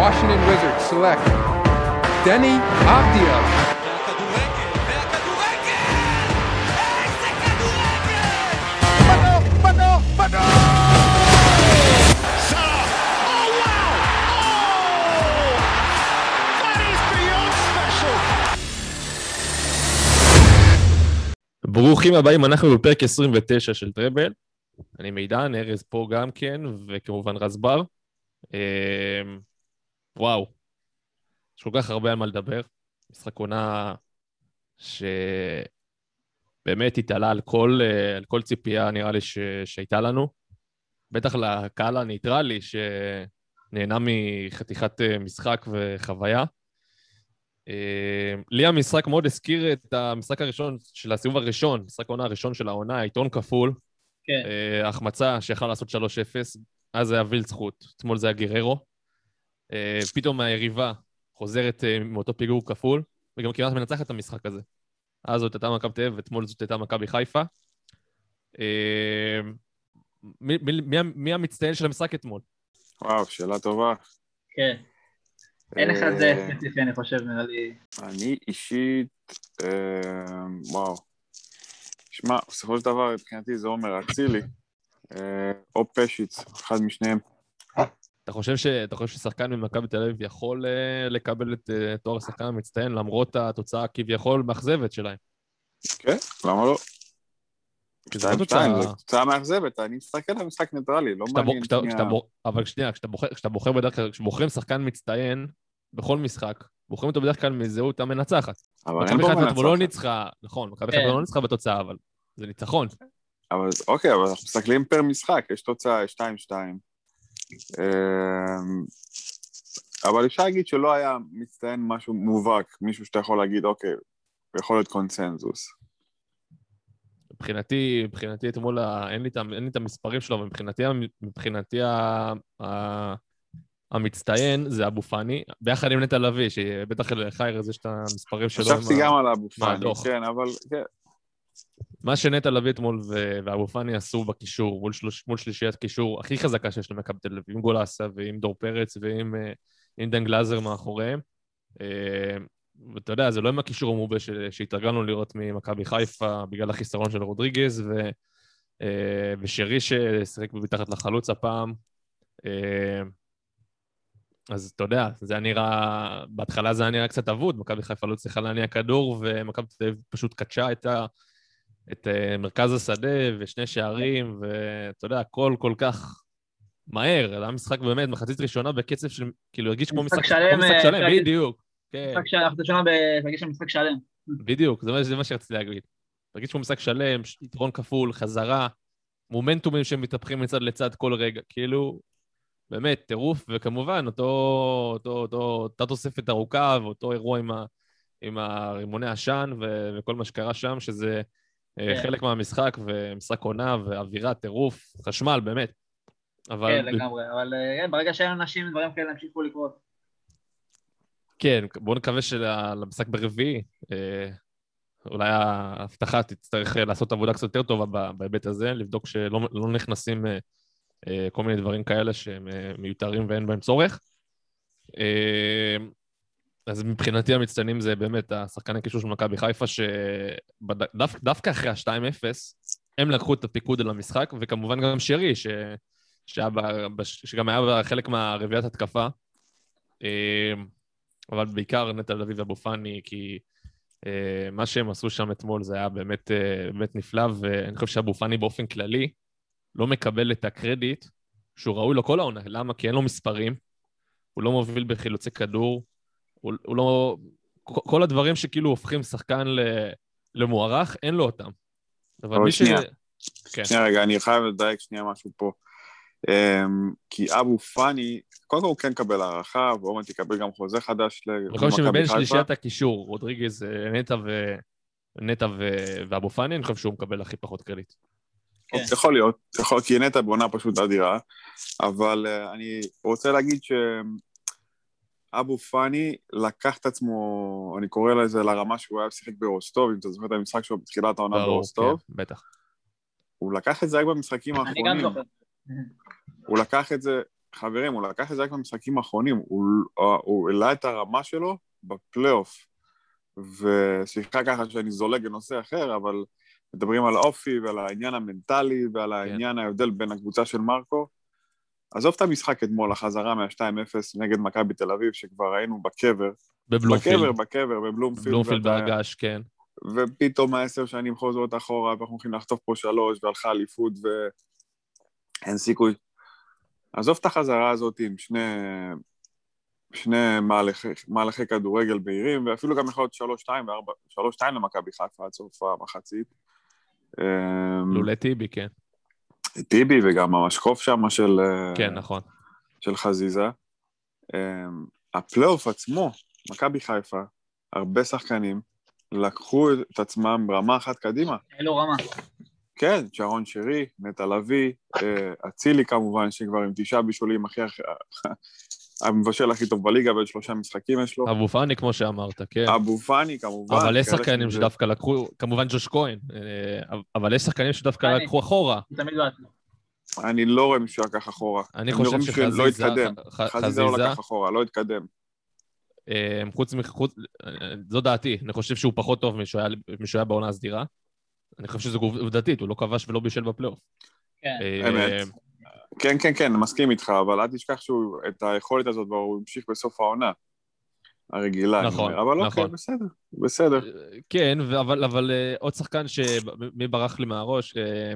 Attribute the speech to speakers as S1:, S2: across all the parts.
S1: Washington Wizards select
S2: beyond special!
S3: ברוכים הבאים, אנחנו בפרק 29 של טראבל. אני מידן, ארז פה גם כן, וכמובן רז בר. וואו, יש כל כך הרבה על מה לדבר. משחק עונה שבאמת התעלה על כל, אה, על כל ציפייה, נראה לי, ש... שהייתה לנו. בטח לקהל הניטרלי, שנהנה מחתיכת אה, משחק וחוויה. אה, לי המשחק מאוד הזכיר את המשחק הראשון של הסיבוב הראשון, משחק העונה הראשון של העונה, עיתון כפול.
S4: כן.
S3: החמצה שיכלה לעשות 3-0, אז זה היה וילד זכות, אתמול זה היה גררו. אה, פתאום היריבה חוזרת אה, מאותו פיגור כפול, וגם כמעט מנצחת את המשחק הזה. אז זאת הייתה מכבי תל אביב, ואתמול זאת הייתה מכבי חיפה. אה, מי, מי, מי, המצטיין של המשחק אתמול?
S5: וואו, שאלה טובה.
S4: כן. אין אחד זה ספציפי, אני חושב, נראה לי.
S5: אני אישית, אה, וואו. שמע, בסופו של דבר, מבחינתי זה עומר אצילי, או פשיץ, אחד משניהם.
S3: אתה חושב, ש... אתה חושב ששחקן ממכבי תל אביב יכול uh, לקבל את uh, תואר השחקן המצטיין למרות התוצאה הכביכול מאכזבת שלהם?
S5: כן, למה לא?
S3: כי זו
S5: שתיים שתיים,
S3: תוצאה-
S5: זו תוצאה מאכזבת, אני מסתכל על משחק ניטרלי, לא מעניין.
S3: אבל שנייה, כשאתה בוחר, כשאתה בוחר בדרך כלל, כשבוחרים שחקן מצטיין בכל משחק, בוחרים אותו בדרך כלל מזהות המנצחת.
S5: אבל אין
S3: מכבי
S5: פה
S3: חיפה אתמול לא
S5: מנצחת.
S3: ניצחה, נכון, מכבי חיפה
S4: כן.
S3: לא ניצחה בתוצאה, אבל זה ניצחון.
S5: אבל אוקיי, אבל אנחנו מסתכלים פר משחק, יש תוצאה 2-2. אמ, אבל אפשר להגיד שלא היה מצטיין משהו מובהק, מישהו שאתה יכול להגיד, אוקיי, יכול להיות קונצנזוס.
S3: מבחינתי, מבחינתי אתמול, אין לי, אין לי את המספרים שלו, מבחינתי, ה- מבחינתי ה- ה- המצטיין זה אבו פאני, ביחד עם נטע לביא, שבטח לך ארז יש את המספרים שלו.
S5: חשבתי גם על אבו פאני. כן, אבל כן.
S3: מה שנטע לביא אתמול ואבו פאני עשו בקישור, מול, שלוש, מול שלישיית קישור הכי חזקה שיש למכבי תל אביב, עם גולסה ועם דור פרץ ועם אה, דן גלאזר מאחוריהם. אה, ואתה יודע, זה לא עם הקישור המעובה שהתרגלנו לראות ממכבי חיפה בגלל החיסרון של רודריגז, ו, אה, ושרי ששיחק מתחת לחלוץ הפעם. אה, אז אתה יודע, זה היה נראה, בהתחלה זה היה נראה קצת אבוד, מכבי חיפה לא צריכה להניע כדור, ומכבי תל אביב פשוט קדשה את, ה, את uh, מרכז השדה ושני שערים, ואתה יודע, הכל כל כך מהר. היה משחק באמת, מחצית ראשונה בקצב של, כאילו, הרגיש כמו
S4: משחק
S3: משחק
S4: שלם,
S3: משחק
S4: אה,
S3: שלם,
S4: אפשר להגיד.
S3: בדיוק. כן,
S4: משחק שעה, אנחנו ראשונה בהרגיש של משחק שלם.
S3: בדיוק, זה מה, שרציתי להגיד. הרגיש כמו משחק שלם, יתרון כפול, חזרה, מומנטומים שמתהפכים מצד לצד כל רגע, כאילו, באמת, טירוף, וכמובן, אותו, אותו, אותו, אותה תוספת ארוכה, ואותו אירוע עם, ה, עם הרימוני עשן ו, וכל מה שקרה שם, שזה אה,
S4: כן.
S3: חלק מהמשחק, ומשחק עונה, ואווירה, טירוף, חשמל, באמת. אבל...
S4: כן, לגמרי. אבל אה, כן, ברגע שאין אנשים, דברים כאלה ימשיכו לקרות.
S3: כן, בואו נקווה שלמשחק ברביעי, אה, אולי ההבטחה תצטרך אה, לעשות עבודה קצת יותר טובה בהיבט הזה, לבדוק שלא לא נכנסים אה, אה, כל מיני דברים כאלה שהם אה, מיותרים ואין בהם צורך. אז מבחינתי המצטיינים זה באמת השחקני קישור של מכבי חיפה, שדווקא אחרי ה-2-0, הם לקחו את הפיקוד על המשחק, וכמובן גם שרי, ש... שהיה שגם היה חלק מהרביעיית התקפה. אה, אבל בעיקר נטע לביא ואבו פאני, כי אה, מה שהם עשו שם אתמול זה היה באמת, אה, באמת נפלא, ואני חושב שאבו פאני באופן כללי לא מקבל את הקרדיט שהוא ראוי לו כל העונה. למה? כי אין לו מספרים, הוא לא מוביל בחילוצי כדור, הוא, הוא לא... כל הדברים שכאילו הופכים שחקן ל, למוערך, אין לו אותם. אבל מי
S5: שנייה.
S3: כן.
S5: שנייה רגע, אני חייב לדייק שנייה משהו פה. אמ, כי אבו פאני, קודם כל הוא כן קבל הערכה, ועומר תקבל גם חוזה חדש
S3: אני חושב שמבין
S5: למכבי חיפה.
S3: שלישיית הקישור, רודריגז, אה, נטע, ו... נטע ו... ואבו פאני, אני חושב שהוא מקבל הכי פחות קרדיט.
S4: כן.
S5: יכול להיות, יכול, כי נטע בעונה פשוט אדירה, אבל uh, אני רוצה להגיד שאבו פאני לקח את עצמו, אני קורא לזה לרמה שהוא היה שיחק ברוסטוב, אם אתה זוכר את המשחק שלו בתחילת העונה ברוסטוב,
S3: כן, בטח.
S5: הוא לקח את זה רק במשחקים
S4: אני גם
S5: האחרונים,
S4: זוכר.
S5: הוא לקח את זה חברים, הוא לקח את זה רק במשחקים האחרונים, הוא, הוא העלה את הרמה שלו בפלייאוף. וסליחה ככה שאני זולג לנושא אחר, אבל מדברים על האופי ועל העניין המנטלי ועל העניין ההבדל בין הקבוצה של מרקו. עזוב את המשחק אתמול, החזרה מה-2-0 נגד מכבי תל אביב, שכבר ראינו בקבר.
S3: בבלומפילד.
S5: בקבר, בקבר, בבלומפילד.
S3: בלומפילד
S5: ואתה-
S3: בהגש, כן.
S5: ופתאום העשר שנים חוזרות אחורה, ואנחנו הולכים לחטוף פה שלוש, והלכה אליפות, ואין סיכוי. עזוב את החזרה הזאת עם שני, שני מהלכי, מהלכי כדורגל בהירים, ואפילו גם יכול להיות שלוש-שתיים וארבע, שלוש-שתיים למכבי חיפה עד סוף המחצית. אמ,
S3: לולא טיבי, כן.
S5: טיבי וגם המשקוף שם של, אה,
S3: כן, נכון.
S5: של חזיזה. אמ, הפלייאוף עצמו, מכבי חיפה, הרבה שחקנים לקחו את עצמם ברמה אחת קדימה.
S4: אלו רמה.
S5: כן, שרון שרי, נטע לביא, אה, אצילי כמובן, שכבר עם תשעה בישולים הכי... המבשל הכי טוב בליגה, בעוד שלושה משחקים יש לו.
S3: אבו פאני, כמו שאמרת, כן.
S5: אבו פאני כמובן.
S3: אבל יש שחקנים שדווקא לקחו, כמובן ג'וש כהן, אה, אבל יש שחקנים שדווקא. לקחו אחורה.
S4: בעצמו.
S5: אני לא רואה מישהו לקח אחורה.
S3: אני חושב שחזיזה,
S5: התקדם.
S3: ח-
S5: חזיזה לא לקח אחורה, לא התקדם.
S3: אה, חוץ מ... חוץ- אה, זו דעתי, אני חושב שהוא פחות טוב משהוא היה- בעונה הסדירה. אני חושב שזו עובדתית, הוא לא כבש ולא בישל בפלייאוף.
S4: כן.
S5: אמת. כן, כן, כן, מסכים איתך, אבל אל תשכח שהוא, את היכולת הזאת, הוא המשיך בסוף העונה הרגילה.
S3: נכון.
S5: אבל
S3: נכון.
S5: אוקיי, בסדר, בסדר.
S3: כן, אבל, אבל אה, עוד שחקן ש... מי ברח לי מהראש? אה,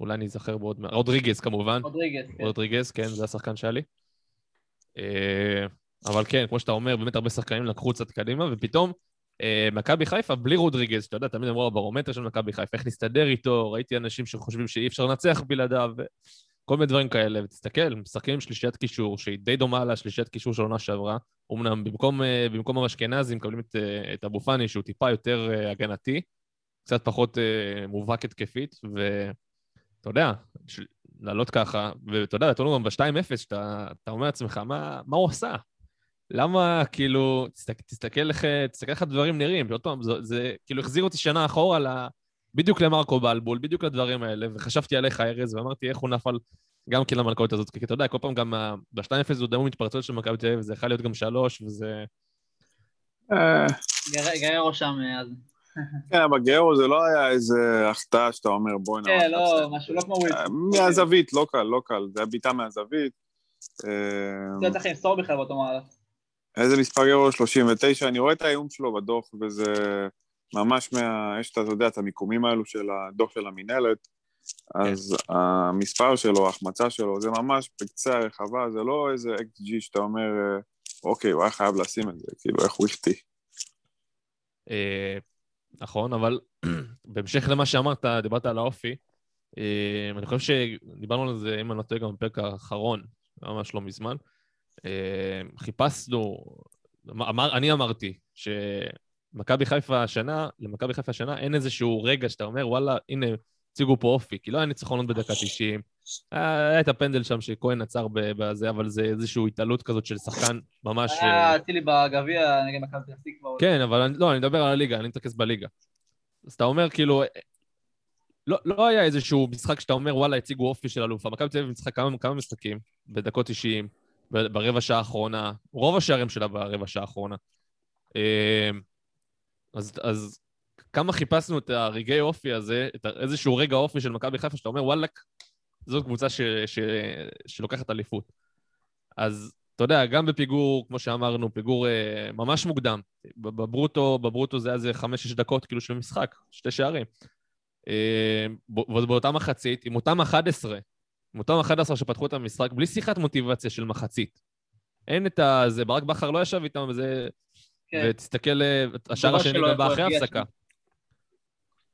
S3: אולי אני אזכר בעוד... מה- רודריגז כמובן.
S4: רודריגז, כן.
S3: רודריגז, כן, זה השחקן שהיה לי. אה, אבל כן, כמו שאתה אומר, באמת הרבה שחקנים לקחו קצת קדימה, ופתאום מכבי חיפה בלי רודריגז, שאתה יודע, תמיד אמרו הברומטר של מכבי חיפה, איך נסתדר איתו, ראיתי אנשים שחושבים שאי אפשר לנצח בלעדיו, כל מיני דברים כאלה, ותסתכל, משחקים עם שלישיית קישור, שהיא די דומה לשלישיית קישור של עונה שעברה, אמנם במקום, אה, במקום אשכנזי מקבלים את, אה, את אבו פאני, שהוא טיפה יותר אה, הגנתי, קצת פחות אה, מובהק התקפית, ואתה יודע, לעלות ככה, ואתה יודע, אומר גם ב-2-0, שאתה אתה אומר לעצמך, מה, מה הוא עשה? למה, כאילו, תסתכל, תסתכל איך, תסתכל איך הדברים נראים, עוד פעם, זה, זה כאילו החזיר אותי שנה אחורה ל... בדיוק למרקו בלבול, בדיוק לדברים האלה, וחשבתי עליך, ארז, ואמרתי איך הוא נפל גם כן למלכודת הזאת, כי אתה יודע, כל פעם גם ה- ב-2-0 הוא דמו מתפרצות של מכבי תל אביב, זה יכול להיות גם שלוש, וזה...
S5: אה,
S4: גר- גררו שם אה, אז.
S5: כן, אבל גאו זה לא היה איזה החטאה שאתה אומר, בוא'נה.
S4: כן, לא, משהו לא כמו.
S5: עושה?" אה, מהזווית, לא קל, לא קל. זה היה בעיטה מהזווית.
S4: לא צריך למסור בכלל באותו מהלך.
S5: איזה מספר גאו? 39. אני רואה את האיום שלו בדוח, וזה ממש מה... יש את, אתה יודע, את המיקומים האלו של הדוח של המינהלת. אז המספר שלו, ההחמצה שלו, זה ממש בקצה הרחבה, זה לא איזה XG שאתה אומר, אה, אוקיי, הוא היה חייב לשים את זה, כאילו, איך הוא החטיא.
S3: אה, נכון, אבל בהמשך למה שאמרת, דיברת על האופי, אה, אני חושב שדיברנו על זה, אם אני לא טועה, גם בפרק האחרון, ממש לא מזמן. אה, חיפשנו, אמר, אני אמרתי שמכבי חיפה השנה, למכבי חיפה השנה אין איזשהו רגע שאתה אומר, וואלה, הנה, הציגו פה אופי, כי לא היה ניצחונות בדקה 90, היה את הפנדל שם שכהן עצר בזה, אבל זה איזושהי התעלות כזאת של שחקן ממש... אה,
S4: היה אצילי בגביע נגד מכבי פתח תקווה.
S3: כן, אבל לא, אני מדבר על הליגה, אני מתרכז בליגה. אז אתה אומר, כאילו, לא, לא היה איזשהו משחק שאתה אומר, וואלה, הציגו אופי של אלופה. מכבי תל אביב ניצחה כמה, כמה משחקים, בדקות 90, ב- ברבע שעה האחרונה, רוב השערים שלה ברבע שעה האחרונה. אה, אז, אז כמה חיפשנו את הרגעי אופי הזה, את איזשהו רגע אופי של מכבי חיפה, שאתה אומר, וואלכ, זאת קבוצה ש, ש, שלוקחת אליפות. אז אתה יודע, גם בפיגור, כמו שאמרנו, פיגור אה, ממש מוקדם. בברוטו, בברוטו זה היה איזה חמש-שש דקות כאילו של משחק, שתי שערים. אה, ב- ובאותה מחצית, עם אותם 11, עם אותם 11 שפתחו את המשחק, בלי שיחת מוטיבציה של מחצית. אין את ה... זה, ברק בכר לא ישב איתם, וזה...
S4: כן.
S3: ותסתכל, אה, השער השני גם בא אחרי הפסקה.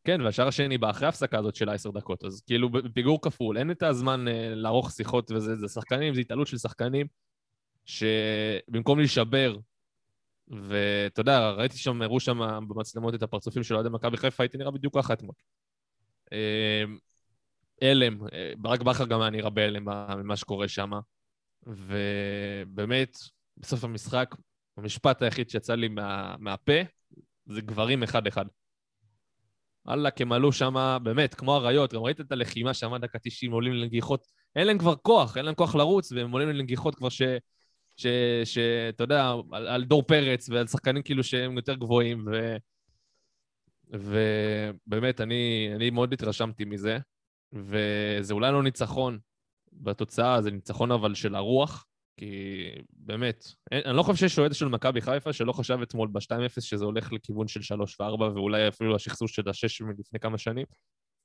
S3: כן, והשער השני בא אחרי ההפסקה הזאת של העשר דקות, אז כאילו בפיגור כפול, אין את הזמן אה, לערוך שיחות וזה, זה שחקנים, זה התעלות של שחקנים, שבמקום להישבר, ואתה יודע, ראיתי שם, הראו שם במצלמות את הפרצופים של אוהדי מכבי חיפה, הייתי נראה בדיוק ככה אתמול. אה, הלם, אה, ברק בכר גם היה נראה בהלם ממה שקורה שם, ובאמת, בסוף המשחק, המשפט היחיד שיצא לי מה, מהפה, זה גברים אחד-אחד. וואלכ, הם עלו שם, באמת, כמו אריות, גם ראית את הלחימה שם, דקה 90, עולים לנגיחות, אין להם כבר כוח, אין להם כוח לרוץ, והם עולים לנגיחות כבר ש... ש... ש... אתה יודע, על, על דור פרץ ועל שחקנים כאילו שהם יותר גבוהים, ו... ובאמת, אני, אני מאוד התרשמתי מזה, וזה אולי לא ניצחון בתוצאה, זה ניצחון אבל של הרוח, כי באמת, אין, אני לא חושב שיש אוהד של מכבי חיפה שלא חשב אתמול ב-2-0 שזה הולך לכיוון של 3 ו-4, ואולי אפילו השחזור של ה-6 מלפני כמה שנים.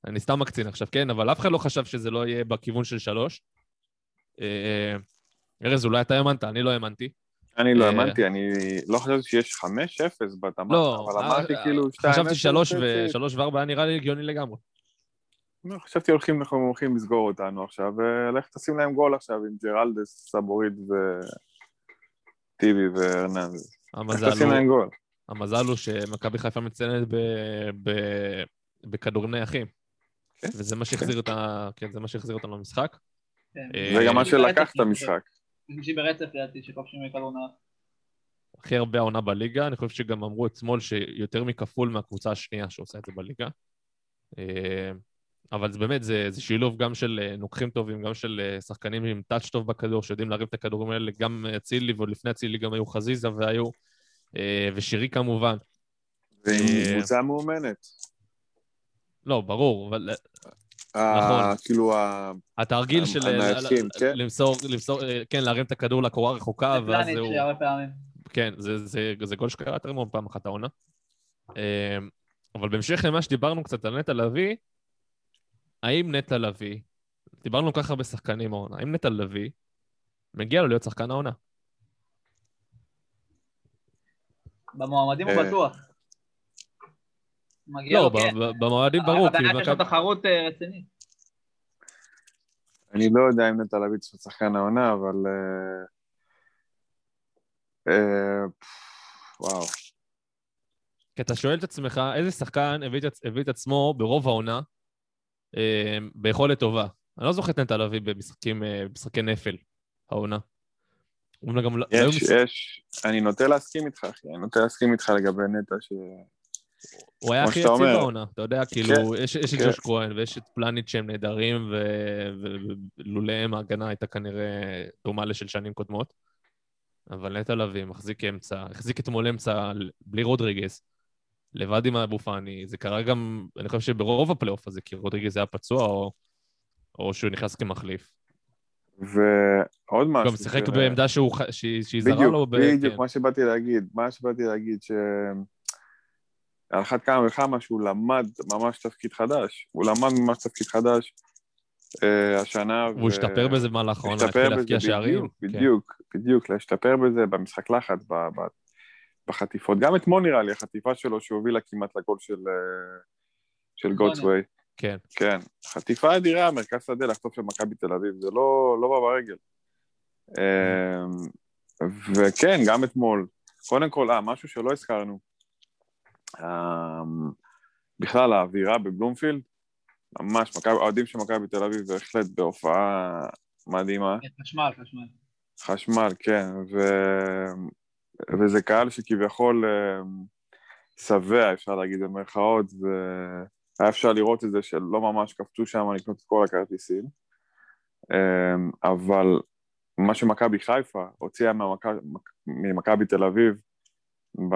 S3: אני סתם מקצין עכשיו, כן, אבל אף אחד לא חשב שזה לא יהיה בכיוון של 3. אה, ארז, אולי אתה האמנת, אני לא האמנתי.
S5: אני לא
S3: אה,
S5: האמנתי, אני לא חשבתי שיש 5-0 בתמ"ת,
S3: לא,
S5: אבל אמרתי
S3: אה,
S5: כאילו 2-0.
S3: חשבתי 3
S5: וחצי.
S3: ו-4 היה נראה לי הגיוני לגמרי.
S5: לא, חשבתי הולכים, אנחנו הולכים לסגור אותנו עכשיו, ולך תשים להם גול עכשיו עם ג'רלדס, סבורית וטיבי והרננדז. לך
S3: המזל
S5: תשים להם גול.
S3: המזל הוא שמכבי חיפה ב- ב- בכדורים נייחים.
S5: כן.
S3: וזה מה שהחזיר אותה, כן, זה מה שהחזיר אותנו למשחק.
S4: כן.
S3: אה,
S5: זה גם מה שלקח את המשחק.
S4: חמישי ברצף לדעתי שכובשים מכדור נוער.
S3: הכי הרבה העונה בליגה, אני חושב שגם אמרו אתמול שיותר מכפול מהקבוצה השנייה שעושה את זה בליגה. אה, אבל זה באמת, זה, זה שילוב גם של אה, נוקחים טובים, גם של אה, שחקנים עם טאץ' טוב בכדור, שיודעים להרים את הכדורים האלה, גם אצילי, ועוד לפני אצילי גם היו חזיזה והיו, אה, ושירי כמובן.
S5: ועם
S3: אה,
S5: קבוצה מאומנת.
S3: לא, ברור, אבל אה,
S5: ה- כאילו, ה-
S3: התרגיל של אה,
S5: כן.
S3: למסור, למסור, אה, כן, להרים את הכדור לקורה הרחוקה, ואז
S4: פעמים.
S3: כן, זה, זה, זה גול שקרה יותר מאוד פעם אחת העונה. אה, אבל בהמשך למה שדיברנו קצת על נטע לביא, האם נטע לביא, דיברנו ככה בשחקנים העונה, האם נטע לביא מגיע לו להיות שחקן העונה?
S4: במועמדים הוא
S5: אה,
S4: בטוח. מגיע
S3: לא,
S4: לו, כן.
S3: ב- ב- במועדים ברור,
S4: אבל יש לו תחרות אה, רצינית.
S5: אני לא יודע אם נטע לביא הוא שחקן העונה, אבל... אה, וואו.
S3: כי אתה שואל את עצמך, איזה שחקן הביא את, עצמו ברוב העונה ביכולת טובה? אני לא זוכר את נטע לביא במשחקים, אה, במשחקי נפל, העונה. לא- לא
S5: יש,
S3: משחק-
S5: יש, אני נוטה להסכים איתך, אחי, אני נוטה להסכים איתך לגבי נטע, ש...
S3: הוא היה הכי יציב. בעונה, אתה יודע, כאילו, יש יש את
S5: כן.
S3: ג'וש כהן ויש את פלניץ' שהם נהדרים, ולולאם ההגנה הייתה כנראה דומה לשל שנים קודמות. אבל נטע לביא מחזיק אמצע, החזיק אתמול אמצע בלי רודריגז, לבד עם אבו פאני, זה קרה גם, אני חושב שברוב הפלייאוף הזה, כי רודריגז היה פצוע, או, או שהוא נכנס כמחליף.
S5: ועוד משהו.
S3: גם שיחק
S5: ש-
S3: בעמדה שהוא ח- שהיא שהיא זרה
S5: בדיוק,
S3: לו. ב-
S5: בדיוק,
S3: כן.
S5: מה שבאתי להגיד, מה שבאתי להגיד, ש... על אחת כמה וכמה שהוא למד ממש תפקיד חדש, הוא למד ממש תפקיד חדש אה, השנה.
S3: והוא השתפר בזה במהלך העונה, התחיל
S5: בזה,
S3: להבקיע שערים.
S5: בדיוק,
S3: כן.
S5: בדיוק, בדיוק, להשתפר בזה במשחק לחץ, ב- בחטיפות. גם אתמול נראה לי, החטיפה שלו שהובילה כמעט לגול של, אה, של גולדסווי.
S3: כן.
S5: כן, חטיפה אדירה, מרכז שדה לחטוף למכבי תל אביב, זה לא, לא בא ברגל. אמ, וכן, גם אתמול. קודם כל, אה, משהו שלא הזכרנו. אמ, בכלל, האווירה בבלומפילד, ממש, מכבי- האוהדים של מכבי תל אביב בהחלט בהופעה מדהימה.
S4: כן, חשמל, חשמל.
S5: חשמל, כן, ו... וזה קהל שכביכול אמ, שבע, אפשר להגיד במרכאות, והיה אפשר לראות את זה שלא ממש קפצו שם לקנות את כל הכרטיסים. אמ, אבל מה שמכבי חיפה הוציאה ממכבי תל אביב, ב...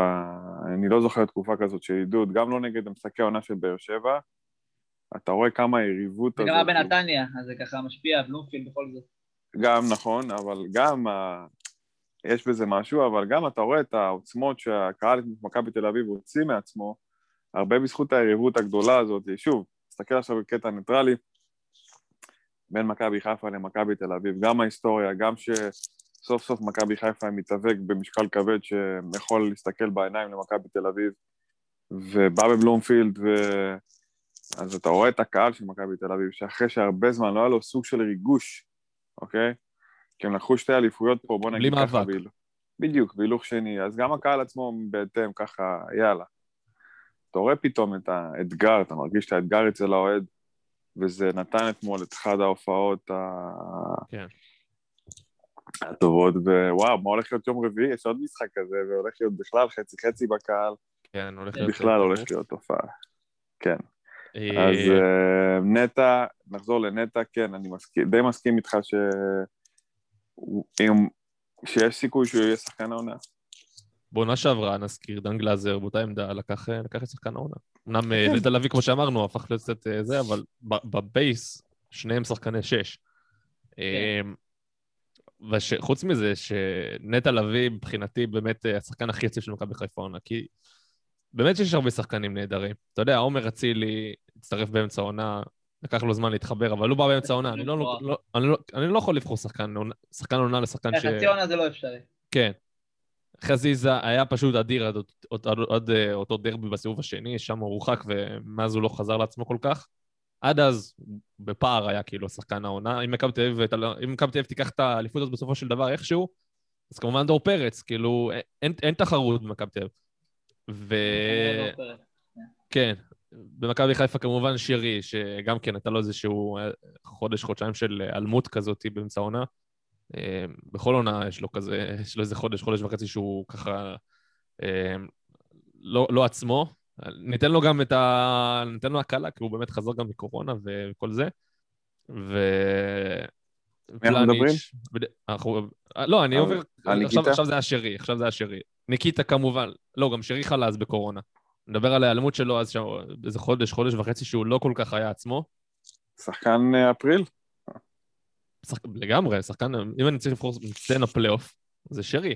S5: אני לא זוכר תקופה כזאת של עידוד, גם לא נגד המשחקי העונה של באר שבע, אתה רואה כמה היריבות
S4: זה
S5: הזאת.
S4: קרה בנתניה, אז זה ככה משפיע, בלומפילד בכל זאת.
S5: גם נכון, אבל גם ה... יש בזה משהו, אבל גם אתה רואה את העוצמות שהקהל מכבי תל אביב הוציא מעצמו, הרבה בזכות היריבות הגדולה הזאת. שוב, תסתכל עכשיו בקטע ניטרלי, בין מכבי חיפה למכבי תל אביב, גם ההיסטוריה, גם שסוף סוף מכבי חיפה מתאבק במשקל כבד שיכול להסתכל בעיניים למכבי תל אביב, ובא בבלומפילד, ו... אז אתה רואה את הקהל של מכבי תל אביב, שאחרי שהרבה זמן לא היה לו סוג של ריגוש, אוקיי? כי הם לקחו שתי אליפויות פה, בוא נגיד
S3: בלי
S5: ככה.
S3: מאבק.
S5: בהילוך- בדיוק, בהילוך שני. אז גם הקהל עצמו בהתאם, ככה, יאללה. אתה רואה פתאום את האתגר, אתה מרגיש את האתגר אצל האוהד, וזה נתן אתמול את אחת ההופעות ה...
S3: כן.
S5: הטובות, ווואו, מה הולך להיות יום רביעי? יש עוד משחק כזה, והולך להיות בכלל חצי-חצי בקהל,
S3: כן, הולך להיות...
S5: בכלל הולך להיות תופעה. כן.
S3: אה,
S5: אז אה, נטע, נחזור לנטע, כן, אני די מסכים איתך ש... אם- שיש סיכוי שהוא יהיה שחקן העונה.
S3: בעונה שעברה, נזכיר, דן גלאזר באותה עמדה לקח אה, לקח את שחקן העונה. אמנם אה, וילדה לביא, כמו שאמרנו, הפך להיות קצת אה, זה, אבל בבייס, שניהם שחקני שש. אה, וחוץ מזה, שנטע לביא, מבחינתי, באמת השחקן הכי יציב של מכבי חיפה העונה, כי באמת שיש הרבה שחקנים נהדרים. אתה יודע, עומר אצילי הצטרף באמצע העונה, לקח לו זמן להתחבר, אבל הוא בא באמצע העונה, אני לא- לא- אני לא- אני לא יכול לבחור שחקן שחקן עונה לשחקן ש...
S4: חצי עונה זה לא אפשרי.
S3: כן. חזיזה היה פשוט אדיר עד, עד, עד, עד אה, אותו דרבי בסיבוב השני, שם הוא הורחק ומאז הוא לא חזר לעצמו כל כך. עד אז, בפער היה כאילו שחקן העונה. אם מכבי תל אביב תיקח את האליפות הזאת בסופו של דבר איכשהו, אז כמובן דור פרץ, כאילו, אין, אין תחרות במכבי תל אביב. ו... כן, במכבי חיפה כמובן שירי, שגם כן הייתה לו איזשהו אה, חודש, חודשיים של היעלמות כזאת באמצע העונה. אה, בכל עונה יש לו כזה, יש לו איזה חודש, חודש וחצי שהוא ככה אה, לא, לא עצמו. ניתן לו גם את ה... ניתן לו הקלה, כי הוא באמת חזר גם מקורונה וכל זה. ו...
S5: אנחנו מדברים?
S3: בד... אנחנו... אה, לא, אני עובר... עכשיו, זה היה שרי, עכשיו זה היה שרי. ניקיטה כמובן, לא, גם שרי חלה אז בקורונה. נדבר על ההיעלמות שלו אז שם, איזה חודש, חודש וחצי שהוא לא כל כך היה עצמו.
S5: שחקן אה, אפריל?
S3: שחק... לגמרי, שחקן, אם אני צריך לבחור מצטיין הפלייאוף, זה שרי.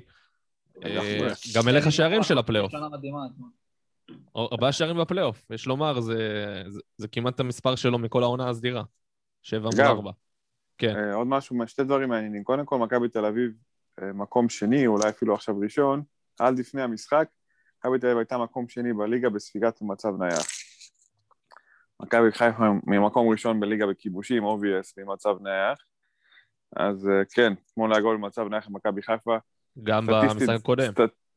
S3: אה, גם מלך השערים של הפלייאוף. ארבעה שערים בפלייאוף, יש לומר, זה, זה, זה כמעט המספר שלו מכל העונה הסדירה. שבע מול ארבע. כן.
S5: אה, עוד משהו, שתי דברים מעניינים. קודם כל, מכבי תל אביב, אה, מקום שני, אולי אפילו עכשיו ראשון, עד לפני המשחק, מכבי תל אביב הייתה מקום שני בליגה בספיגת מצב נייח. מכבי חיפה ממקום ראשון בליגה בכיבושים, obvious, ממצב נייח. אז אה, כן, אתמול היה גול במצב נייח למכבי חיפה.
S3: גם במשחק הקודם,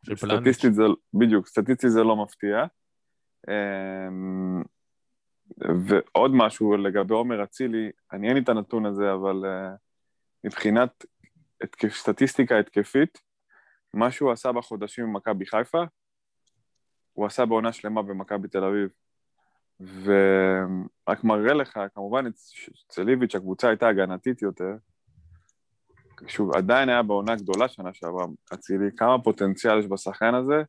S3: של פלניץ'.
S5: סטטיסטית זה, בדיוק, סטטיסטית זה לא מפתיע. אמ, ועוד משהו לגבי עומר אצילי, אני אין לי את הנתון הזה, אבל אה, מבחינת סטטיסטיקה התקפית, מה שהוא עשה בחודשים במכבי חיפה, הוא עשה בעונה שלמה במכבי תל אביב. ורק מראה לך, כמובן אצל איביץ' הקבוצה הייתה הגנתית יותר, שהוא עדיין היה בעונה גדולה שנה שעברה, אצילי, כמה פוטנציאל יש בשחקן הזה,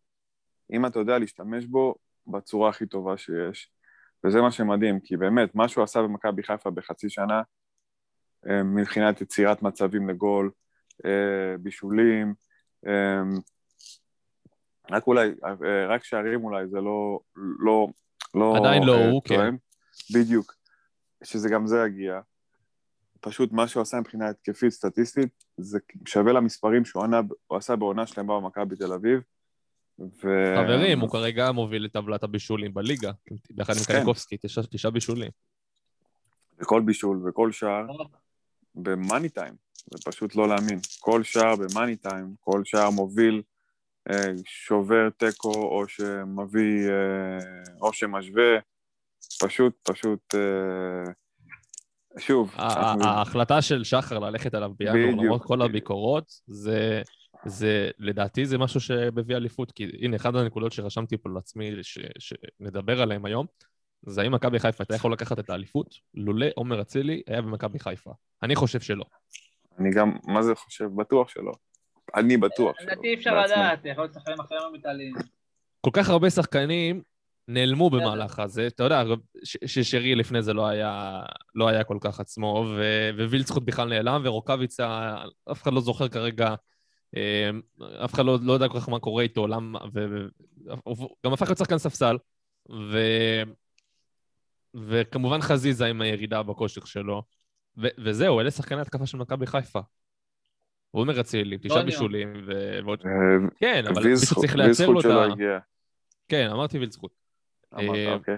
S5: אם אתה יודע להשתמש בו בצורה הכי טובה שיש. וזה מה שמדהים, כי באמת, מה שהוא עשה במכבי חיפה בחצי שנה, אה, מבחינת יצירת מצבים לגול, אה, בישולים, אה, רק אולי, אה, רק שערים אולי, זה לא... לא, לא
S3: עדיין לא הוא, כן.
S5: תואם. בדיוק. שזה גם זה יגיע. פשוט מה שהוא עשה מבחינה התקפית, סטטיסטית, זה שווה למספרים שהוא ענה, הוא עשה בעונה שלמה במכבי תל אביב. ו...
S3: חברים, הוא כרגע מוביל את טבלת הבישולים בליגה, ביחד עם
S5: כן.
S3: קניקובסקי, תשעה תשעה בישולים.
S5: וכל בישול וכל שער במאני טיים, זה פשוט לא להאמין. כל שער במאני טיים, כל שער מוביל, שובר תיקו או שמביא, אה, או שמשווה, פשוט, פשוט, אה, שוב,
S3: ההחלטה של שחר ללכת עליו בינואר. למרות כל הביקורות, זה, זה, לדעתי זה משהו שמביא אליפות, כי הנה, אחת הנקודות שרשמתי פה לעצמי, ש, שנדבר עליהן היום, זה האם מכבי חיפה הייתה יכול לקחת את האליפות, לולא עומר אצילי היה במכבי חיפה. אני חושב שלא.
S5: אני גם, מה זה חושב? בטוח שלא. אני בטוח שלא.
S4: לדעתי אי אפשר. לדעת, יכול להיות שחקנים אחרים מתעלים.
S3: כל כך הרבה שחקנים נעלמו במהלך הזה. אתה יודע, ששרי לפני זה לא היה, לא היה כל כך עצמו, ו- ווילצחוט בכלל נעלם, ורוקאביצה, אף אחד לא זוכר כרגע, אה, אף אחד לא, לא יודע כל כך מה קורה איתו, למה, ו- ו- הוא גם הפך להיות שחקן ספסל, ו... וכמובן חזיזה עם הירידה בכושר שלו. ו- וזהו, אלה שחקני התקפה של מכבי חיפה. עומר אצילי, תשעה
S4: טוניו.
S3: בישולים, ועוד...
S5: אה,
S3: כן, אבל מישהו צריך לייצר לו את ה... כן, אמרתי וילצחוט.
S5: אמרת,
S3: אה,
S5: אוקיי.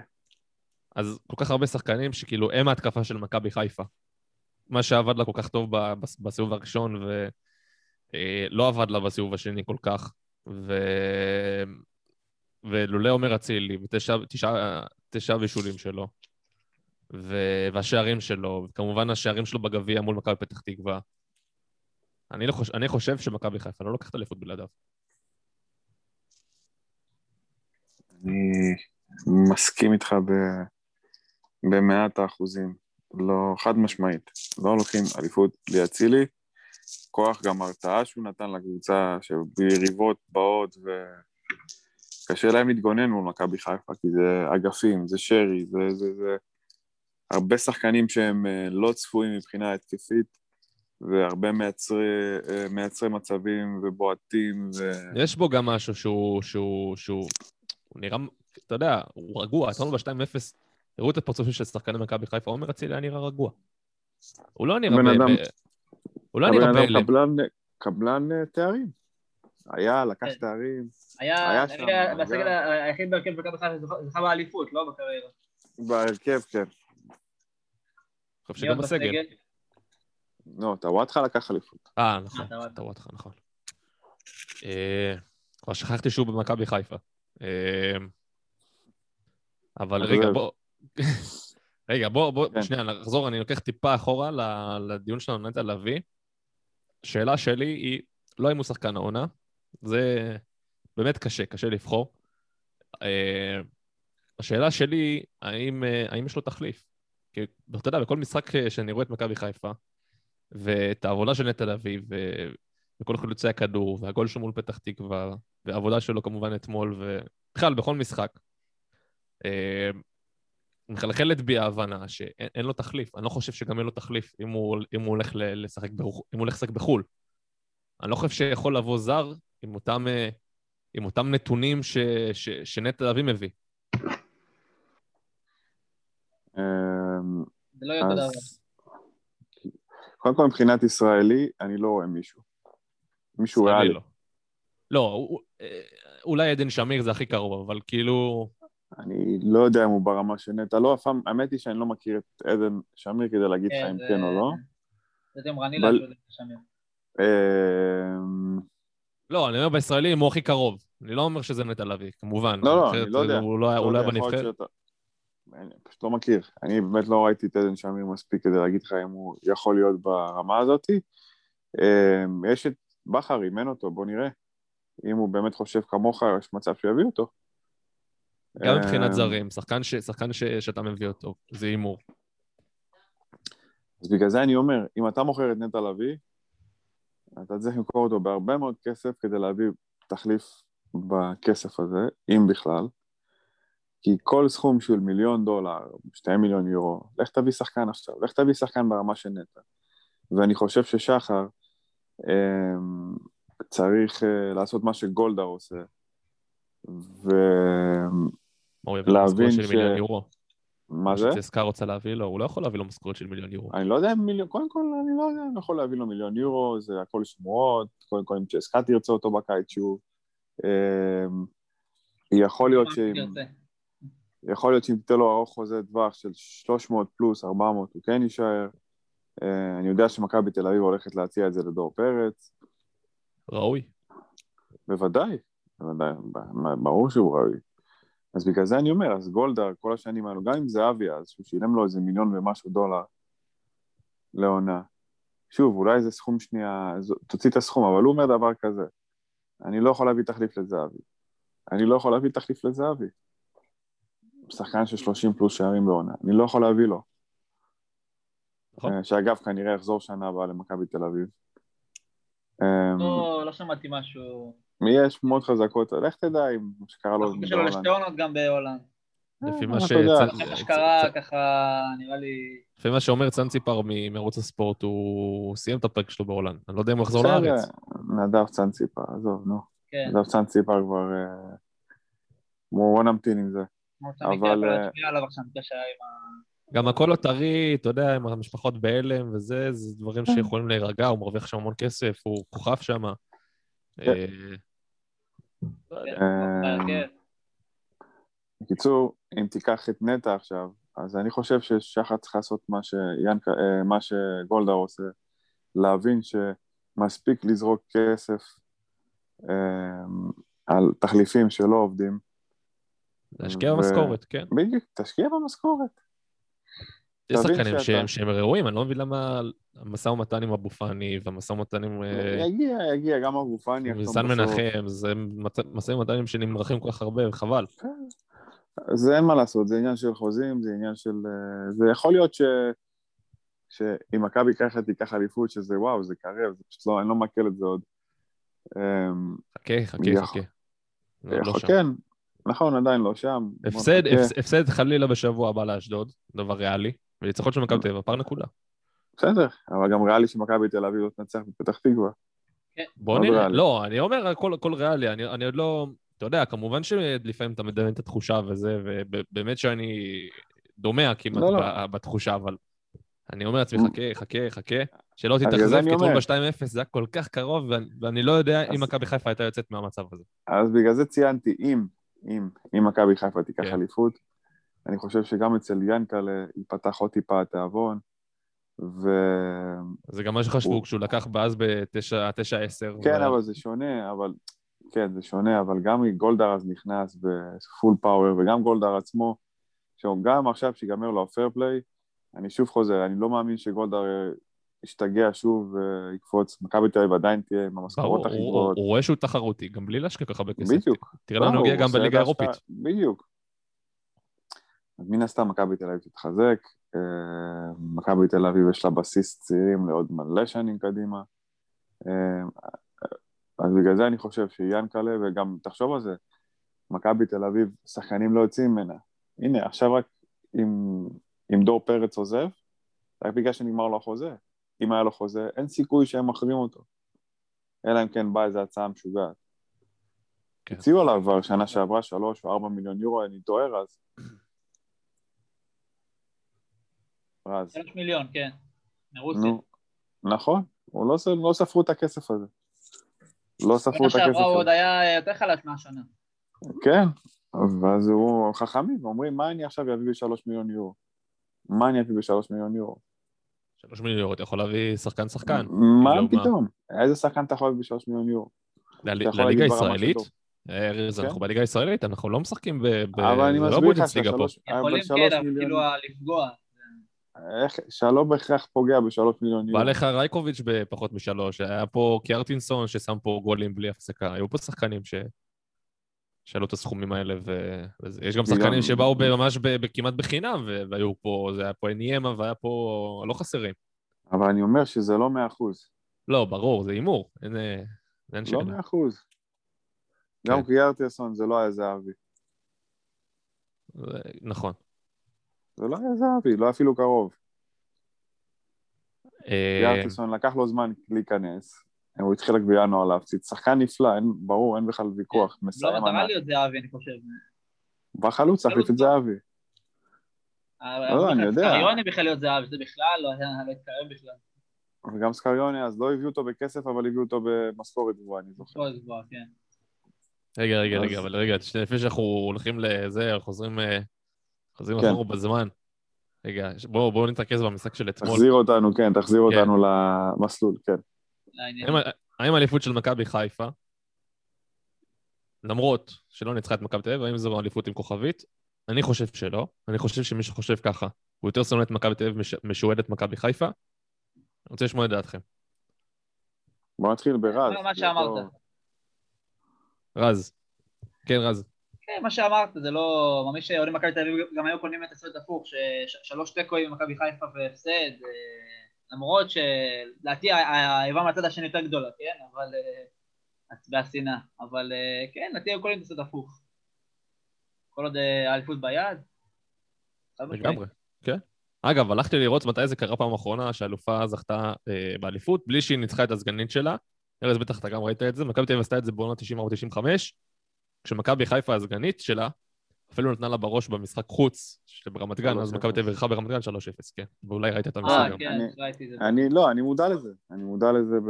S3: אז כל כך הרבה שחקנים שכאילו הם ההתקפה של מכבי חיפה. מה שעבד לה כל כך טוב בסיבוב הראשון ולא עבד לה בסיבוב השני כל כך. ו... ולולא עומר אצילי ותשעה תשעה- תשעה בישולים שלו ו... והשערים שלו, וכמובן השערים שלו בגביע מול מכבי פתח תקווה. אני, לא חוש... אני חושב שמכבי חיפה לא לוקחת אליפות בלעדיו.
S5: אני מסכים איתך ב... במאת האחוזים. לא, חד משמעית. לא לוקחים אליפות בלי אצילי. כוח גם הרתעה שהוא נתן לקבוצה, שביריבות באות וקשה להם להתגונן מול מכבי חיפה, כי זה אגפים, זה שרי, זה, זה, זה הרבה שחקנים שהם אה, לא צפויים מבחינה התקפית, והרבה מייצרי, אה, מייצרי מצבים ובועטים. ו...
S3: יש בו גם משהו שהוא, שהוא, שהוא, הוא נראה, אתה יודע, הוא רגוע, אתמול ב-2-0, הראו את הפרצופים של שחקני מכבי חיפה, עומר אצילי היה נראה רגוע. הוא לא נראה...
S5: בן אדם-
S3: הוא לא נראה
S5: אדם
S3: בהלם.
S5: קבלן, קבלן אה, תארים. היה, לקח
S4: כן.
S5: תארים,
S4: היה,
S5: היה.
S4: בסגל היחיד בהרכב מכבי חיפה זכה באליפות, לא בקריירה.
S5: בהרכב, כן.
S3: אני חושב שגם בסגל.
S5: לא, טוואטחה לקח אליפות.
S3: אה, נכון,
S4: רואה
S3: אותך, נכון. אה, כבר שכחתי שהוא במכבי חיפה. אה, אבל רגע, בוא... רגע, בוא, בוא,
S5: כן.
S3: שנייה, נחזור, אני לוקח טיפה אחורה ל- לדיון שלנו על נטע לביא. השאלה שלי היא, לא אם הוא שחקן העונה, זה באמת קשה, קשה לבחור. אה, השאלה שלי האם, אה, האם יש לו תחליף? כי אתה יודע, בכל משחק אה, שאני רואה את מכבי חיפה, ואת העבודה של נטע לביא, ו... וכל חילוצי הכדור, והגול שלו מול פתח תקווה, והעבודה שלו כמובן אתמול, ובכלל, בכל משחק. אה, מחלחלת בי ההבנה שאין אין לו תחליף. אני לא חושב שגם אין לו תחליף אם הוא, אם הוא הולך ל- לשחק, ברוח- אם הוא הולך לשחק בחו"ל. אני לא חושב שיכול לבוא זר עם אותם, אה, עם אותם נתונים ש, ש, שנטע לביא מביא.
S5: אמ,
S4: זה לא יהיה אותו דבר.
S5: קודם כל מבחינת ישראלי, אני לא רואה מישהו. מישהו ריאלי.
S3: לא. לא, הוא- אה, אולי עדן שמיר זה הכי קרוב, אבל כאילו...
S5: אני לא יודע אם הוא ברמה של נטע, לא, אף פעם, האמת היא שאני לא מכיר את עדן שמיר כדי להגיד לך
S4: כן,
S5: אם
S4: זה-
S5: כן או לא.
S4: זה
S5: אבל-
S4: להשוות את שמיר.
S5: אמ,
S3: לא, אני אומר בישראלים הוא הכי קרוב. אני לא אומר שזה נטע לביא, כמובן.
S5: לא, לא, אני לא יודע.
S3: הוא לא היה לא
S5: להיות
S3: בנבחרת.
S5: אני פשוט לא מכיר. אני באמת לא ראיתי את עדן שמיר מספיק כדי להגיד לך אם הוא יכול להיות ברמה הזאת. אמ, יש את בכר, אימן אותו, בוא נראה. אם הוא באמת חושב כמוך, יש מצב שיביא אותו.
S3: גם מבחינת
S5: אמ,
S3: זרים, שחקן ש- שחקן ש- שאתה מביא אותו, זה הימור.
S5: אז בגלל זה אני אומר, אם אתה מוכר את נטע לביא, אתה צריך למכור אותו בהרבה מאוד כסף כדי להביא תחליף בכסף הזה, אם בכלל. כי כל סכום של מיליון דולר, שתי מיליון יורו, לך תביא שחקן עכשיו, לך תביא שחקן ברמה של נטע. ואני חושב ששחר אמ, צריך אה, לעשות מה שגולדהר עושה, ומה
S3: מה הוא יביא לו
S5: להבין
S3: משכורת של
S5: ש-
S3: מיליון יורו?
S5: זה?
S3: שצסקה רוצה להביא לו, הוא לא יכול להביא לו משכורת של מיליון יורו.
S5: אני לא יודע אם מיליון, קודם כל אני לא יודע אם יכול להביא לו מיליון יורו, זה הכל שמועות, קודם כל אם צ'סקה תרצה אותו בקיץ שוב. אמ, יכול להיות שאם
S4: תרצה.
S5: יכול להיות שאם תיתן לו ארוך חוזה טווח של 300 פלוס 400 הוא כן יישאר. אה, אני יודע שמכבי תל אביב הולכת להציע את זה לדור פרץ,
S3: ראוי.
S5: בוודאי, בוודאי, ברור שהוא ראוי. אז בגלל זה אני אומר, אז גולדהר כל השנים האלו, גם אם זה אבי אז, שהוא שילם לו איזה מיליון ומשהו דולר לעונה. שוב, אולי זה סכום שנייה, תוציא את הסכום, אבל הוא אומר דבר כזה, אני לא יכול להביא תחליף לזהבי. אני לא יכול להביא תחליף לזהבי. שחקן של 30 פלוס שערים בעונה, אני לא יכול להביא לו.
S3: נכון.
S5: אה, שאגב, כנראה יחזור שנה הבאה למכבי תל אביב. אה,
S4: לא, לא שמעתי משהו.
S5: יש שמועות חזקות, לך תדע אם מה שקרה לו
S4: החוקה שלו לשתי עונות גם בהולנד.
S3: לפי
S5: אה,
S3: מה ש...
S4: אחרי מה שקרה, ככה, נראה לי...
S3: לפי מה שאומר צאנציפר מ- מערוץ הספורט, הוא סיים את הפרק שלו בהולנד. אני לא יודע אם הוא יחזור לארץ.
S5: נדב צאנציפר, עזוב, נו.
S4: כן.
S5: נדב צאנציפר כבר... אה, בואו נמתין עם זה. אבל, אה.
S3: גם הכל הטרי, אתה יודע, עם המשפחות בהלם וזה, זה דברים
S5: כן.
S3: שיכולים להירגע, הוא מרוויח שם המון כסף, הוא כוכב שם.
S5: כן.
S3: אה, לא.
S4: כן,
S5: אה,
S4: בהרכב.
S5: בקיצור, אם תיקח את נטע עכשיו, אז אני חושב ששחר צריך לעשות מה, שיאנק, אה, מה שגולדהר עושה, להבין שמספיק לזרוק כסף אה, על תחליפים שלא עובדים.
S3: להשקיע
S5: ו-
S3: במשכורת, כן.
S5: בדיוק, תשקיע במשכורת.
S3: יש שחקנים
S5: שאתה-
S3: שהם- ראויים, אני לא מבין למה המשא ומתן עם אבו פאני והמשא ומתן עם אה,
S5: יגיע, יגיע, גם אבו פאני
S3: עם
S5: בסוף.
S3: מנחם, זה משאים ומתנים שנמרחים כל כך הרבה, וחבל.
S5: זה אין מה לעשות, זה עניין של חוזים, זה עניין של... אה, זה יכול להיות ש... שאם מכבי ככה תיקח אליפות, שזה וואו, זה קרב, זה פשוט לא, אני לא מעכל את זה עוד. אמ,
S3: חכה, חכה, חכה. לא-.
S5: כן, נכון, עדיין לא שם. בוא
S3: הפסד, הפסד חלילה בשבוע הבא לאשדוד, דבר ריאלי, וניצחון של מכבי תל אביב, פער נקודה.
S5: בסדר, אבל גם ריאלי שמכבי תל אביב לא תנצח בפתח תקווה.
S3: בוא
S5: מאוד
S3: נראה. לא, אני אומר הכל ריאלי, אני, אני עוד לא, אתה יודע, כמובן שלפעמים אתה מדמיין את התחושה וזה, ובאמת שאני דומע כמעט
S5: לא, לא.
S3: בתחושה, אבל אני אומר לעצמי, חכה, חכה, חכה, שלא תתאכזב, כי אתמול
S5: אומר.
S3: ב-2-0 זה היה כל כך קרוב, ואני, לא יודע אם מכבי חיפה הייתה יוצאת מהמצב הזה.
S5: אז בגלל זה ציינתי, אם, אם, אם מכבי חיפה תיקח
S3: כן.
S5: אליפות, אני חושב שגם אצל ינקלה ייפתח עוד טיפה התיאבון, ו...
S3: זה גם מה שחשבו
S5: הוא-
S3: כשהוא לקח באז ב-9-10.
S5: כן, אבל זה שונה, אבל... כן, זה שונה, אבל גם גולדהר אז נכנס ב full power, וגם גולדהר עצמו, שהוא גם עכשיו שיגמר לו ה fair play, אני שוב חוזר, אני לא מאמין שגולדהר ישתגע שוב ויקפוץ, מכבי תל אביב עדיין תהיה עם המשכורות הכי גבוהות.
S3: הוא רואה שהוא תחרותי, גם בלי להשקיע כל כך הרבה כסף.
S5: בדיוק.
S3: תראה הגיע
S5: הוא
S3: גם בליגה האירופית.
S5: בדיוק. אז מן הסתם מכבי תל אביב תתחזק, אה, מכבי תל אביב יש לה בסיס צעירים לעוד מלא שנים קדימה. אה, אז בגלל זה אני חושב שיאנקלה, וגם תחשוב על זה, מכבי תל אביב, שחקנים לא יוצאים ממנה. הנה, עכשיו רק אם, אם דור פרץ עוזב, רק בגלל שנגמר לו החוזה. אם היה לו חוזה, אין סיכוי שהם מחרים אותו. אלא אם כן באה איזו הצעה משוגעת.
S3: כן.
S5: הציעו עליו כבר שנה שעברה שלוש או ארבע מיליון יורו, אני טועה רז. רז.
S4: שלוש מיליון, כן. מרוסיה.
S5: נו, נכון, הוא לא, לא ספרו את הכסף הזה. לא ספרו
S4: שנה
S5: את הכסף
S4: שעברה הוא עוד
S5: הזה.
S4: היה יותר חלש מהשנה.
S5: כן, ואז הוא חכמים, אומרים, מה אני עכשיו אביא בשלוש מיליון יורו? מה אני אביא בשלוש מיליון יורו?
S3: שלוש מיליון יורו, אתה יכול להביא שחקן שחקן.
S5: מה
S3: מה?
S5: פתאום? איזה שחקן אתה יכול להביא בשלוש מיליון יורו?
S3: לליגה הישראלית. אה, ארז,
S5: כן.
S3: אנחנו בליגה הישראלית, אנחנו לא משחקים ב...
S5: אבל אני
S3: לא
S5: מסביר לך
S3: בונדסליגה פה.
S5: שהשלוש
S4: יכולים
S5: אבל
S4: כן,
S5: שלוש
S4: אבל
S5: מיליון,
S4: כאילו לפגוע.
S5: איך- שלא בהכרח פוגע בשלוש מיליון יורו.
S3: בא לך רייקוביץ' בפחות משלוש, היה פה קיארטינסון ששם פה גולים בלי הפסקה, היו פה שחקנים ש... שעלו את הסכומים האלה, ויש גם שחקנים שבאו ממש כמעט בחינם, והיו פה, זה היה פה אניימה והיה פה לא חסרים.
S5: אבל אני אומר שזה לא מאה אחוז.
S3: לא, ברור, זה הימור, אין, אה, אין
S5: לא. מאה אחוז. גם
S3: כן.
S5: קיארטסון זה לא היה זהבי.
S3: זה- נכון.
S5: זה לא היה זהבי, לא אפילו קרוב.
S3: אה,
S5: קיארטסון לקח לו זמן להיכנס, הוא התחיל רק בינואר להפציץ. שחקן נפלא, אין, ברור, אין בכלל ויכוח.
S4: לא
S5: מסיים
S4: מטרה. להיות זהבי, אני חושב.
S5: בחלוץ, להחליף את זהבי. לא, אני יודע.
S4: סקריוני בכלל להיות זהבי, זה בכלל לא היה לא התקרב בכלל.
S5: וגם סקריוני, אז לא הביאו אותו בכסף, אבל הביאו אותו במשכורת גבוהה, אני זוכר.
S4: לא גבוה, כן.
S3: רגע, רגע,
S5: אז-
S3: רגע, אבל רגע, לפני שאנחנו הולכים לזה, חוזרים, אה, חוזרים
S5: כן.
S3: אחורה בזמן. רגע, בואו בואו נתרכז במשחק של אתמול.
S5: תחזיר אותנו, כן, תחזיר
S3: כן.
S5: אותנו למסלול, כן.
S3: האם- האליפות של מכבי חיפה, למרות שלא ניצחה את מכבי תל אביב, האם זו אליפות עם כוכבית? אני חושב שלא. אני חושב שמי שחושב ככה, הוא יותר שונא את מכבי תל אביב מש- משועד את מכבי חיפה. אני רוצה לשמוע את דעתכם.
S5: בוא נתחיל ברז.
S4: מה
S5: כי
S4: שאמרת.
S5: אותו-
S3: רז. כן, רז.
S4: כן, מה שאמרת, זה לא... ממש שאוהדים מכבי תל אביב גם היו קונים את הסרט הפוך, ששלוש תיקואים במכבי חיפה והפסד, אה, למרות שלדעתי האיבה מהצד השני יותר גדולה, כן? אבל... אה, והשנאה. אבל אה, כן, לדעתי קונים את הסרט הפוך. כל עוד אה, האליפות ביד.
S3: לגמרי, כן. אגב, הלכתי לראות מתי זה קרה פעם אחרונה שהאלופה זכתה באליפות, בלי שהיא ניצחה את הסגנית שלה. ארז, בטח אתה גם ראית את זה, מכבי תל אביב עשתה את זה בעונה 94-95, כשמכבי חיפה הסגנית שלה, אפילו נתנה לה בראש במשחק חוץ, שברמת גן, אז
S5: 3-0.
S3: מכבי תל אביב אירחה ברמת גן 3-0, כן. ואולי ראית את המשחק
S4: אה. כן, ראיתי את זה.
S5: אני, לא, אני מודע לזה. אני מודע לזה ב...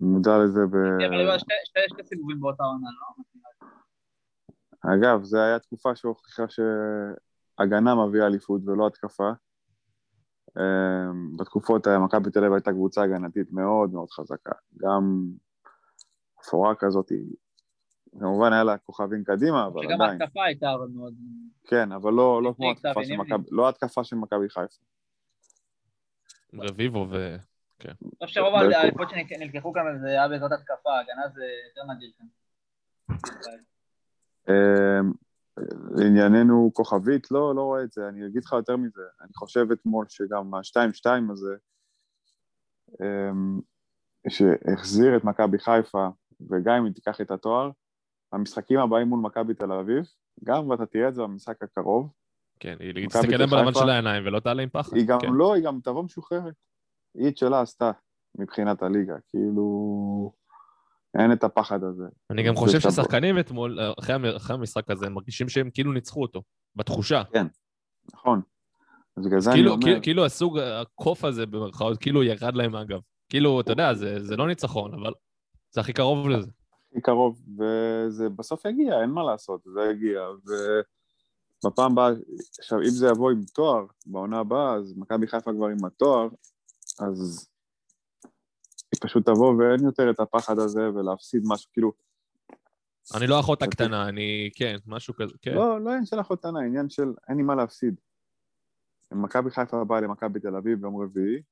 S5: מודע לזה ב...
S4: כן, אבל היו שתי- סיבובים באותה עונה, לא?
S5: אגב, זו הייתה תקופה שהוכיחה שהגנה מביאה אליפות ולא התקפה. אמ, בתקופות מכבי תל אביב הייתה קבוצה הגנתית מאוד מאוד חזקה. גם אפורה כזאת, כמובן היה לה כוכבים קדימה, אבל
S4: שגם
S5: עדיין.
S4: ההתקפה הייתה אבל מאוד...
S5: כן, אבל לא, לא כמו
S4: נימני,
S5: התקפה של. מכבי, לא התקפה של מכבי חיפה.
S3: רביבו ו...
S4: אני חושב שרוב. האליפות שנלקחו כאן זה היה בעזרת התקפה, הגנה זה יותר נדיר כאן.
S5: לענייננו כוכבית, לא, לא רואה את זה, אני אגיד לך יותר מזה, אני חושב אתמול שגם ה-2-2 הזה, אמ, שהחזיר את מכבי חיפה, וגם אם היא תיקח את התואר, המשחקים הבאים מול מכבי תל אביב, גם ואתה תראה את זה במשחק הקרוב,
S3: כן, היא תסתכל להם בלבן של העיניים ולא תעלה עם פחד.
S5: היא גם
S3: כן.
S5: לא, היא גם תבוא משוחררת. היא את שלה עשתה מבחינת הליגה, כאילו... אין את הפחד הזה.
S3: אני גם חושב ששחקנים אתמול, אחרי המ- אחרי המשחק הזה, הם מרגישים שהם כאילו ניצחו אותו, בתחושה.
S5: נכון. אז בגלל זה אני
S3: כאילו,
S5: אומר,
S3: כאילו, כאילו הסוג הקוף הזה במרכאות, כאילו ירד להם מהגב. כאילו, אתה יודע, זה, זה לא ניצחון, אבל זה הכי קרוב לזה.
S5: קרוב, וזה בסוף יגיע, אין מה לעשות, זה יגיע, ובפעם הבאה, עכשיו, אם זה יבוא עם תואר, בעונה הבאה, אז מכבי חיפה כבר עם התואר, אז היא פשוט תבוא ואין יותר את הפחד הזה ולהפסיד משהו, כאילו,
S3: אני לא אחות הקטנה, אני, כן, משהו כזה, כן.
S5: לא, לא עניין של אחותנה, עניין של אין לי מה להפסיד. מכבי חיפה באה למכבי תל אביב ביום רביעי,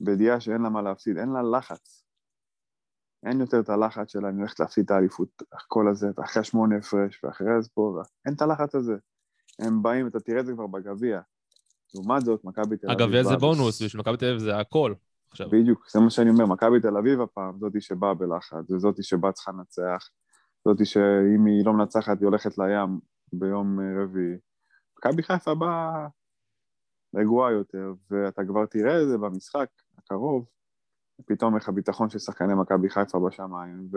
S5: בידיעה שאין לה מה להפסיד, אין לה לחץ. אין יותר את הלחץ שלה, אני הולכת להפסיד את האליפות, כל הזה, אחרי שמונה הפרש, ואחרי אז פה, אין את הלחץ הזה. הם באים, אתה תראה את זה כבר בגביע. לעומת זאת, מכבי תל אביב...
S3: הגביע זה בונוס, בשביל מכבי תל אביב זה הכל. עכשיו,
S5: בדיוק, זה מה שאני אומר, מכבי תל אביב הפעם, זאתי שבאה בלחץ, וזאתי שבאה צריכה לנצח, זאתי שאם היא לא מנצחת היא הולכת לים ביום אה, רביעי. מכבי חיפה באה רגועה יותר, ואתה כבר תראה את זה במשחק הקרוב, פתאום איך הביטחון של שחקני מכבי חיפה בשמיים,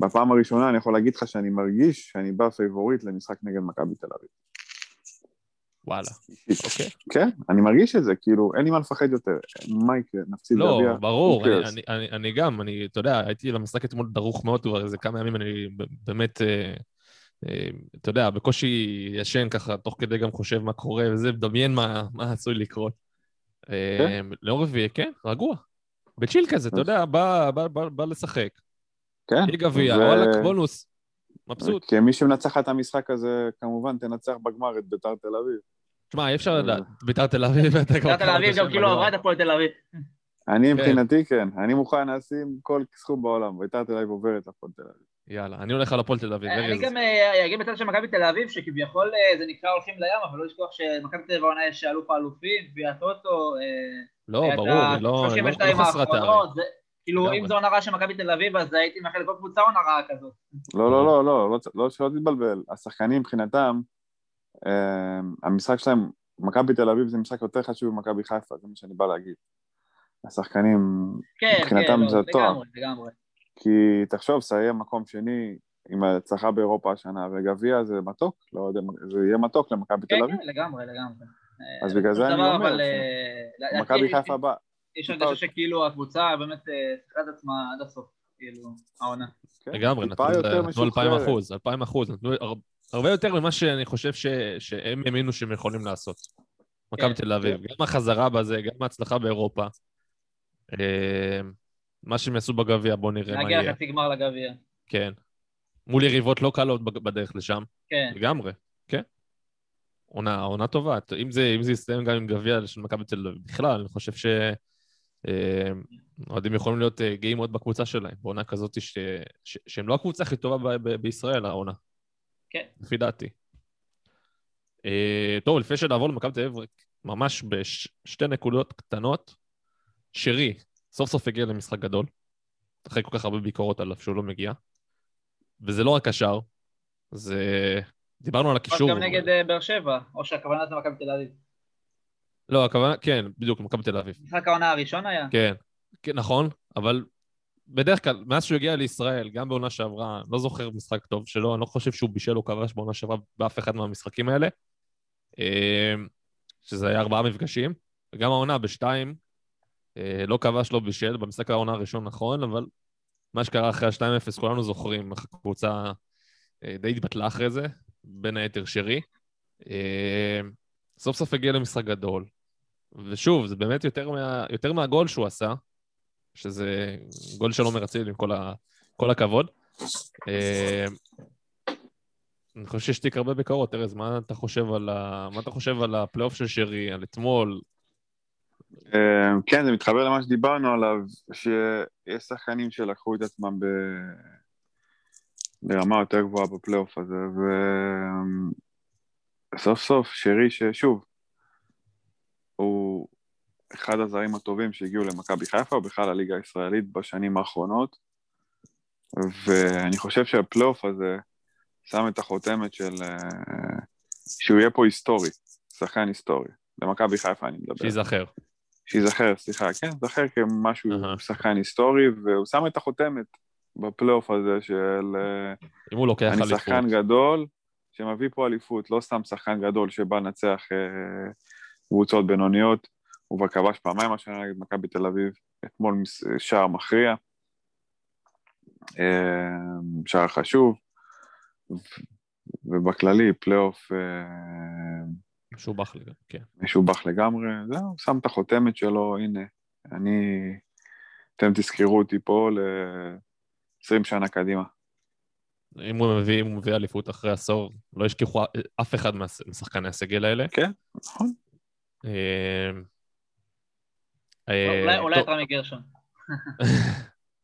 S5: ובפעם הראשונה אני יכול להגיד לך שאני מרגיש שאני בא פייבוריט למשחק נגד מכבי תל אביב.
S3: וואלה. אוקיי.
S5: כן, אני מרגיש את זה, כאילו, אין לי מה לפחד יותר. מה יקרה? נפסיד
S3: לא,
S5: גביע?
S3: ברור,
S5: who
S3: אני,
S5: cares?
S3: אני, אני, אני גם, אני, אתה יודע, הייתי למשחק אתמול דרוך מאוד כבר איזה כמה ימים, אני באמת, אה, אה, אתה יודע, בקושי ישן ככה, תוך כדי גם חושב מה קורה וזה, מדמיין מה, מה עשוי לקרות. אה, ליום רביעי, כן, רגוע. בצ'יל כזה, אתה יודע, בא, בא, בא, בא לשחק.
S5: כן.
S3: יהיה גביע,
S5: ו-
S3: וואלכ, בונוס. מבסוט.
S5: כי מי שמנצחת את המשחק הזה, כמובן תנצח בגמר את ביתר תל אביב.
S3: תשמע, אי אפשר
S5: אה.
S3: לדעת, ביתר תל אביב, ואתה כבר
S4: ביתר תל אביב גם כאילו
S3: בגמר.
S4: עברה את הפועל תל אביב.
S5: אני מבחינתי כן, אני מוכן לשים כל סכום בעולם, ביתר תל אביב עוברת לפועל תל אביב.
S3: יאללה, אני הולך על הפועל תל אביב,
S4: אני. גם אה, אגיד בצד של מכבי תל אביב, שכביכול אה, זה נקרא הולכים לים, אבל לא לשכוח שמכבי תל אביב העונה יש אלוף האלופים, גביע הטוטו, אה,
S3: לא, ברור, לא לא-
S4: 32
S3: לא חסרת
S4: זה- כאילו. אם זו עונה רעה של מכבי תל אביב, אז הייתי מאחל לכל קבוצה עונה רעה כזאת.
S5: לא, לא, לא, לא, לא, לא, שלא תתבלבל. השחקנים מבחינתם, המשחק שלהם, מכבי תל אביב זה משחק יותר חשוב ממכבי חיפה, זה מה שאני בא להגיד. השחקנים,
S4: כן,
S5: מבחינתם
S4: כן, לא,
S5: זה התואר.
S4: לגמרי, לגמרי.
S5: כי תחשוב, סיים מקום שני עם ההצלחה באירופה השנה, וגביע זה מתוק, לא יודע, זה יהיה מתוק למכבי
S4: כן,
S5: תל אביב.
S4: כן, לגמרי, לגמרי.
S5: אז
S4: אה,
S5: בגלל זה אני
S4: דבר,
S5: אומר,
S4: אה,
S5: מכבי חיפה בא,
S4: יש הרגשה שכאילו הקבוצה באמת אה, שיחקה את עצמה עד הסוף, כאילו, העונה.
S5: כן,
S3: לגמרי, נתנו
S5: יותר
S3: נתנו 2,000
S5: משוחררת.
S3: אחוז, 2,000 אחוז, נתנו הר- הרבה יותר ממה שאני חושב שהם האמינו שהם יכולים לעשות. מכבי
S4: כן,
S3: תל אביב, גם החזרה בזה, גם ההצלחה באירופה. מה שהם יעשו בגביע, בואו נראה מה
S4: להגיע
S3: יהיה.
S4: לחצי גמר לגביע.
S3: כן. מול יריבות לא קלות בדרך לשם,
S4: כן.
S3: לגמרי, כן. עונה, עונה טובה. אם זה, אם זה יסתיים גם עם גביע של מכבי תל אביב, בכלל, אני חושב ש... אה, אוהדים יכולים להיות אה, גאים מאוד בקבוצה שלהם, בעונה כזאת ש... ש... שהם לא הקבוצה הכי טובה ב... ב... בישראל, העונה.
S4: כן.
S3: לפי דעתי. אה, טוב, לפני שנעבור למכבי תל אביב, ממש בשתי נקודות קטנות, שרי, סוף סוף הגיע למשחק גדול, אחרי כל כך הרבה ביקורות עליו שהוא לא מגיע. וזה לא רק השאר, זה... דיברנו על הקישור.
S4: גם נגד אה, באר שבע, או שהכוונה זה מכבי תל אביב.
S3: לא, הכוונה, כן, בדיוק, מכבי תל אביב.
S4: משחק העונה הראשון היה?
S3: כן, כן, נכון, אבל בדרך כלל, מאז שהוא הגיע לישראל, גם בעונה שעברה, לא זוכר משחק טוב שלו, אני לא חושב שהוא בישל או כבש בעונה שעברה באף אחד מהמשחקים האלה, אה, שזה היה ארבעה מפגשים, וגם העונה בשתיים, לא כבש, לא בישל, במשחק העונה הראשון נכון, אבל מה שקרה אחרי ה-2-0, כולנו זוכרים איך הקבוצה אה, די התבטלה אחרי זה, בין היתר שרי. אה, סוף סוף הגיע למשחק גדול, ושוב, זה באמת יותר, מה, יותר מהגול שהוא עשה, שזה גול של עומר אצילי, עם כל, ה, כל הכבוד. אה, אני חושב שיש תיק הרבה ביקורות. ארז, מה אתה חושב על, ה... על הפלייאוף של שרי, על אתמול?
S5: אה, כן, זה מתחבר למה שדיברנו עליו, שיש שחקנים שלקחו את עצמם ב... ברמה יותר גבוהה בפלייאוף הזה, וסוף סוף שרי, ששוב, הוא אחד הזרים הטובים שהגיעו למכבי חיפה, ובכלל לליגה הישראלית בשנים האחרונות, ואני חושב שהפלייאוף הזה שם את החותמת של... אה, שהוא יהיה פה היסטורי, שחקן היסטורי. למכבי חיפה אני מדבר.
S3: שייזכר.
S5: שייזכר, סליחה, כן, זכר כמשהו,
S3: אהה.
S5: שחקן היסטורי, והוא שם את החותמת בפלייאוף הזה של אה,
S3: אם הוא לוקח
S5: אני
S3: אליפות.
S5: שחקן גדול שמביא פה אליפות, לא סתם שחקן גדול שבא לנצח אה, קבוצות בינוניות, הוא כבר כבש פעמיים השנה נגד מכבי תל אביב, אתמול מס- שער מכריע, אה, שער חשוב, ובכללי פלייאוף אה,
S3: משובח לי, כן.
S5: משובח לגמרי, זהו, שם את החותמת שלו, הנה, אני, אתם תזכרו אותי פה ל-20 שנה קדימה.
S3: אם הוא מביא, אם הוא מביא אליפות אחרי עשור, לא ישכחו אף אחד משחקני הסגל האלה.
S5: כן, נכון.
S3: אה, אה,
S4: אולי-
S3: טוב,
S4: את רמי גרשון.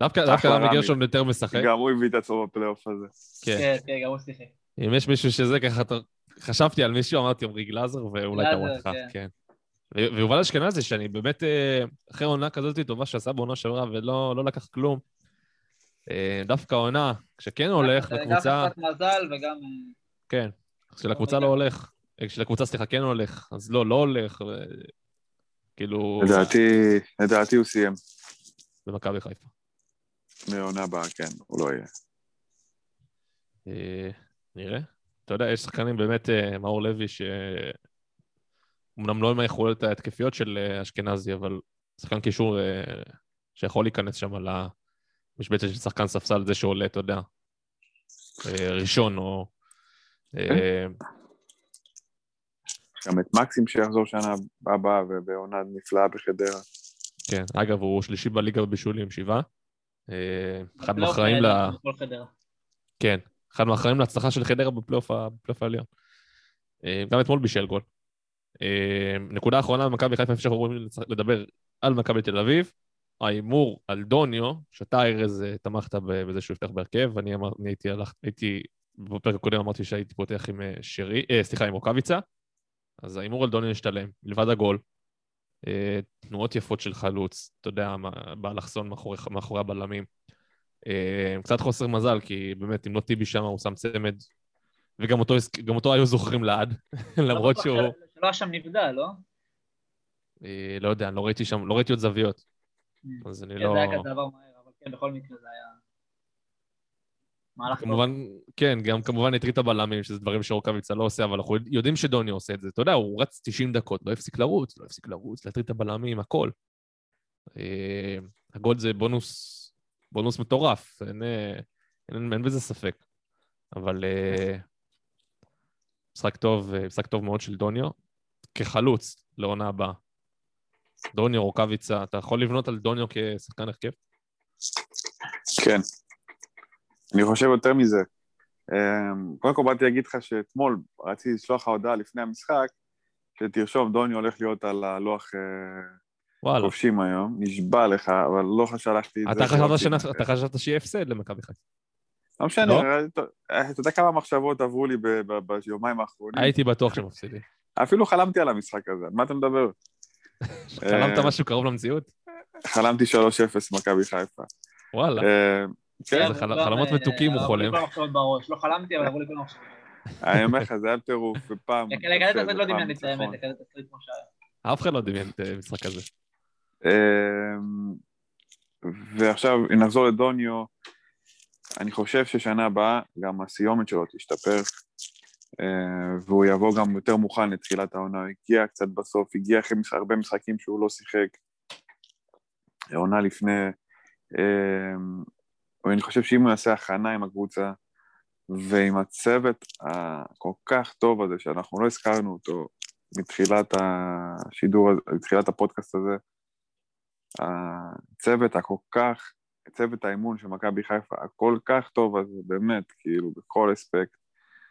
S3: דווקא רמי. גרשון יותר משחק.
S5: גם הוא הביא את עצמו בפלייאוף הזה.
S3: כן.
S4: כן, כן, גם הוא שיחק.
S3: אם יש מישהו שזה ככה, אתה- חשבתי על מישהו, אמרתי עמרי גלאזר, ואולי
S4: גלאזר,
S3: אותך,
S4: כן.
S3: כן. ויובל אשכנזי, שאני באמת, אה, אחרי עונה כזאת טובה שעשה בעונה שעברה ולא לא לקח כלום, אה, דווקא עונה, כשכן הולך
S4: גם
S3: לקבוצה,
S4: קצת מזל וגם... אה,
S3: כן, כשלקבוצה לא הולך, כשלקבוצה, סליחה, כן הולך, אז לא, לא הולך, ו- כאילו,
S5: לדעתי, לדעתי הוא סיים
S3: במכבי חיפה.
S5: מעונה הבאה, כן, הוא לא יהיה.
S3: אה, נראה. אתה יודע, יש שחקנים באמת, אה, מאור לוי, ש... אמנם לא עם היכולות ההתקפיות של אה, אשכנזי, אבל שחקן קישור אה, שיכול להיכנס שם למשבצת של שחקן ספסל, זה שעולה, אתה יודע, ראשון, או...
S5: יש גם את מקסים שיחזור שנה הבאה ובעונה נפלאה בחדרה.
S3: כן, אגב, הוא שלישי בליגה בבישולים, שבעה. אחד
S4: בפלייאוף
S3: מהאחראים ל... כן, אחד מהאחראים להצלחה של חדרה בפלייאוף העליון. אה, גם אתמול בישל גול. אה, נקודה אחרונה במכבי חיפה, איפה שאנחנו לצ- לדבר על מכבי תל אביב, ההימור על דוניו, שאתה ארז אה, תמכת בזה שהוא יפתח בהרכב, אני הייתי, הלכ- הייתי, בפרק הקודם אמרתי שהייתי פותח עם שרי, סליחה, עם רוקאביצה, אז ההימור על דוניו ישתלם, מלבד הגול. תנועות יפות של חלוץ, אתה יודע, באלכסון מאחורי, מאחורי הבלמים. אה, קצת חוסר מזל, כי באמת, אם לא טיבי שם, הוא שם צמד, וגם אותו, אותו היו זוכרים לעד, למרות
S4: לא
S3: שהוא,
S4: בטוח של- שלא היה שם נבדל, לא?
S3: אה, לא יודע, לא ראיתי שם, לא ראיתי עוד זוויות, אז אני
S4: כן,
S3: לא...
S4: זה היה כזה עבר מהר, אבל כן, בכל מקרה זה היה... מהלך טוב.
S3: כמובן, כן, גם כמובן הטריד את הבלמים, שזה דברים שרוקאביצה לא עושה, אבל אנחנו יודעים שדוני עושה את זה. אתה יודע, הוא רץ 90 דקות, לא הפסיק לרוץ, לא הפסיק לרוץ, להטריד את הבלמים, הכל. אה, הגול זה בונוס, בונוס מטורף, אין, אה, אין, אין בזה ספק. אבל אה, משחק טוב, אה, משחק טוב מאוד של דוניו, כחלוץ לעונה הבאה. דוניו, רוקאביצה, אתה יכול לבנות על דוניו כשחקן הרכב?
S5: כן. אני חושב יותר מזה. קודם כל באתי להגיד לך שאתמול רציתי לשלוח לך הודעה לפני המשחק, שתרשום, דוני הולך להיות על הלוח
S3: וואלה.
S5: כובשים היום, נשבע לך, אבל לא שלחתי את זה.
S3: אתה חשבת,
S5: כי
S3: שנ...
S5: רציתי-
S3: אתה חשבת שיהיה הפסד למכבי חיפה.
S5: לא משנה,
S3: לא?
S5: אה, אתה יודע כמה מחשבות עברו לי ב- ב- ביומיים האחרונים?
S3: הייתי בטוח שמפסידים.
S5: אפילו חלמתי על המשחק הזה, על מה אתה מדבר?
S3: חלמת
S5: אה,
S3: משהו קרוב למציאות?
S5: חלמתי 3-0 מכבי חיפה.
S3: וואלה.
S5: אה, כן,
S3: חלומות מתוקים הוא חולם.
S4: לא חלמתי, אבל עברו לי כל המחשבות.
S5: אני אומר לך, זה היה טירוף, ופעם... הפסד,
S4: תסריט לא דמיינתי את האמת. לכאלה תסריט כמו שהיה.
S3: אף אחד לא דמיין את המשחק הזה.
S5: אמ, ועכשיו, אם נחזור לדוניו, אני חושב ששנה הבאה גם הסיומת שלו תשתפר, אה, והוא יבוא גם יותר מוכן לתחילת העונה. הוא הגיע קצת בסוף, הגיע אחרי הרבה משחקים שהוא לא שיחק. עונה לפני, אמ, ואני חושב שאם הוא יעשה הכנה עם הקבוצה ועם הצוות הכל כך טוב הזה, שאנחנו לא הזכרנו אותו מתחילת השידור, מתחילת הפודקאסט הזה, הצוות הכל כך, צוות האימון של מכבי חיפה, הכל כך טוב הזה, באמת, כאילו, בכל אספקט.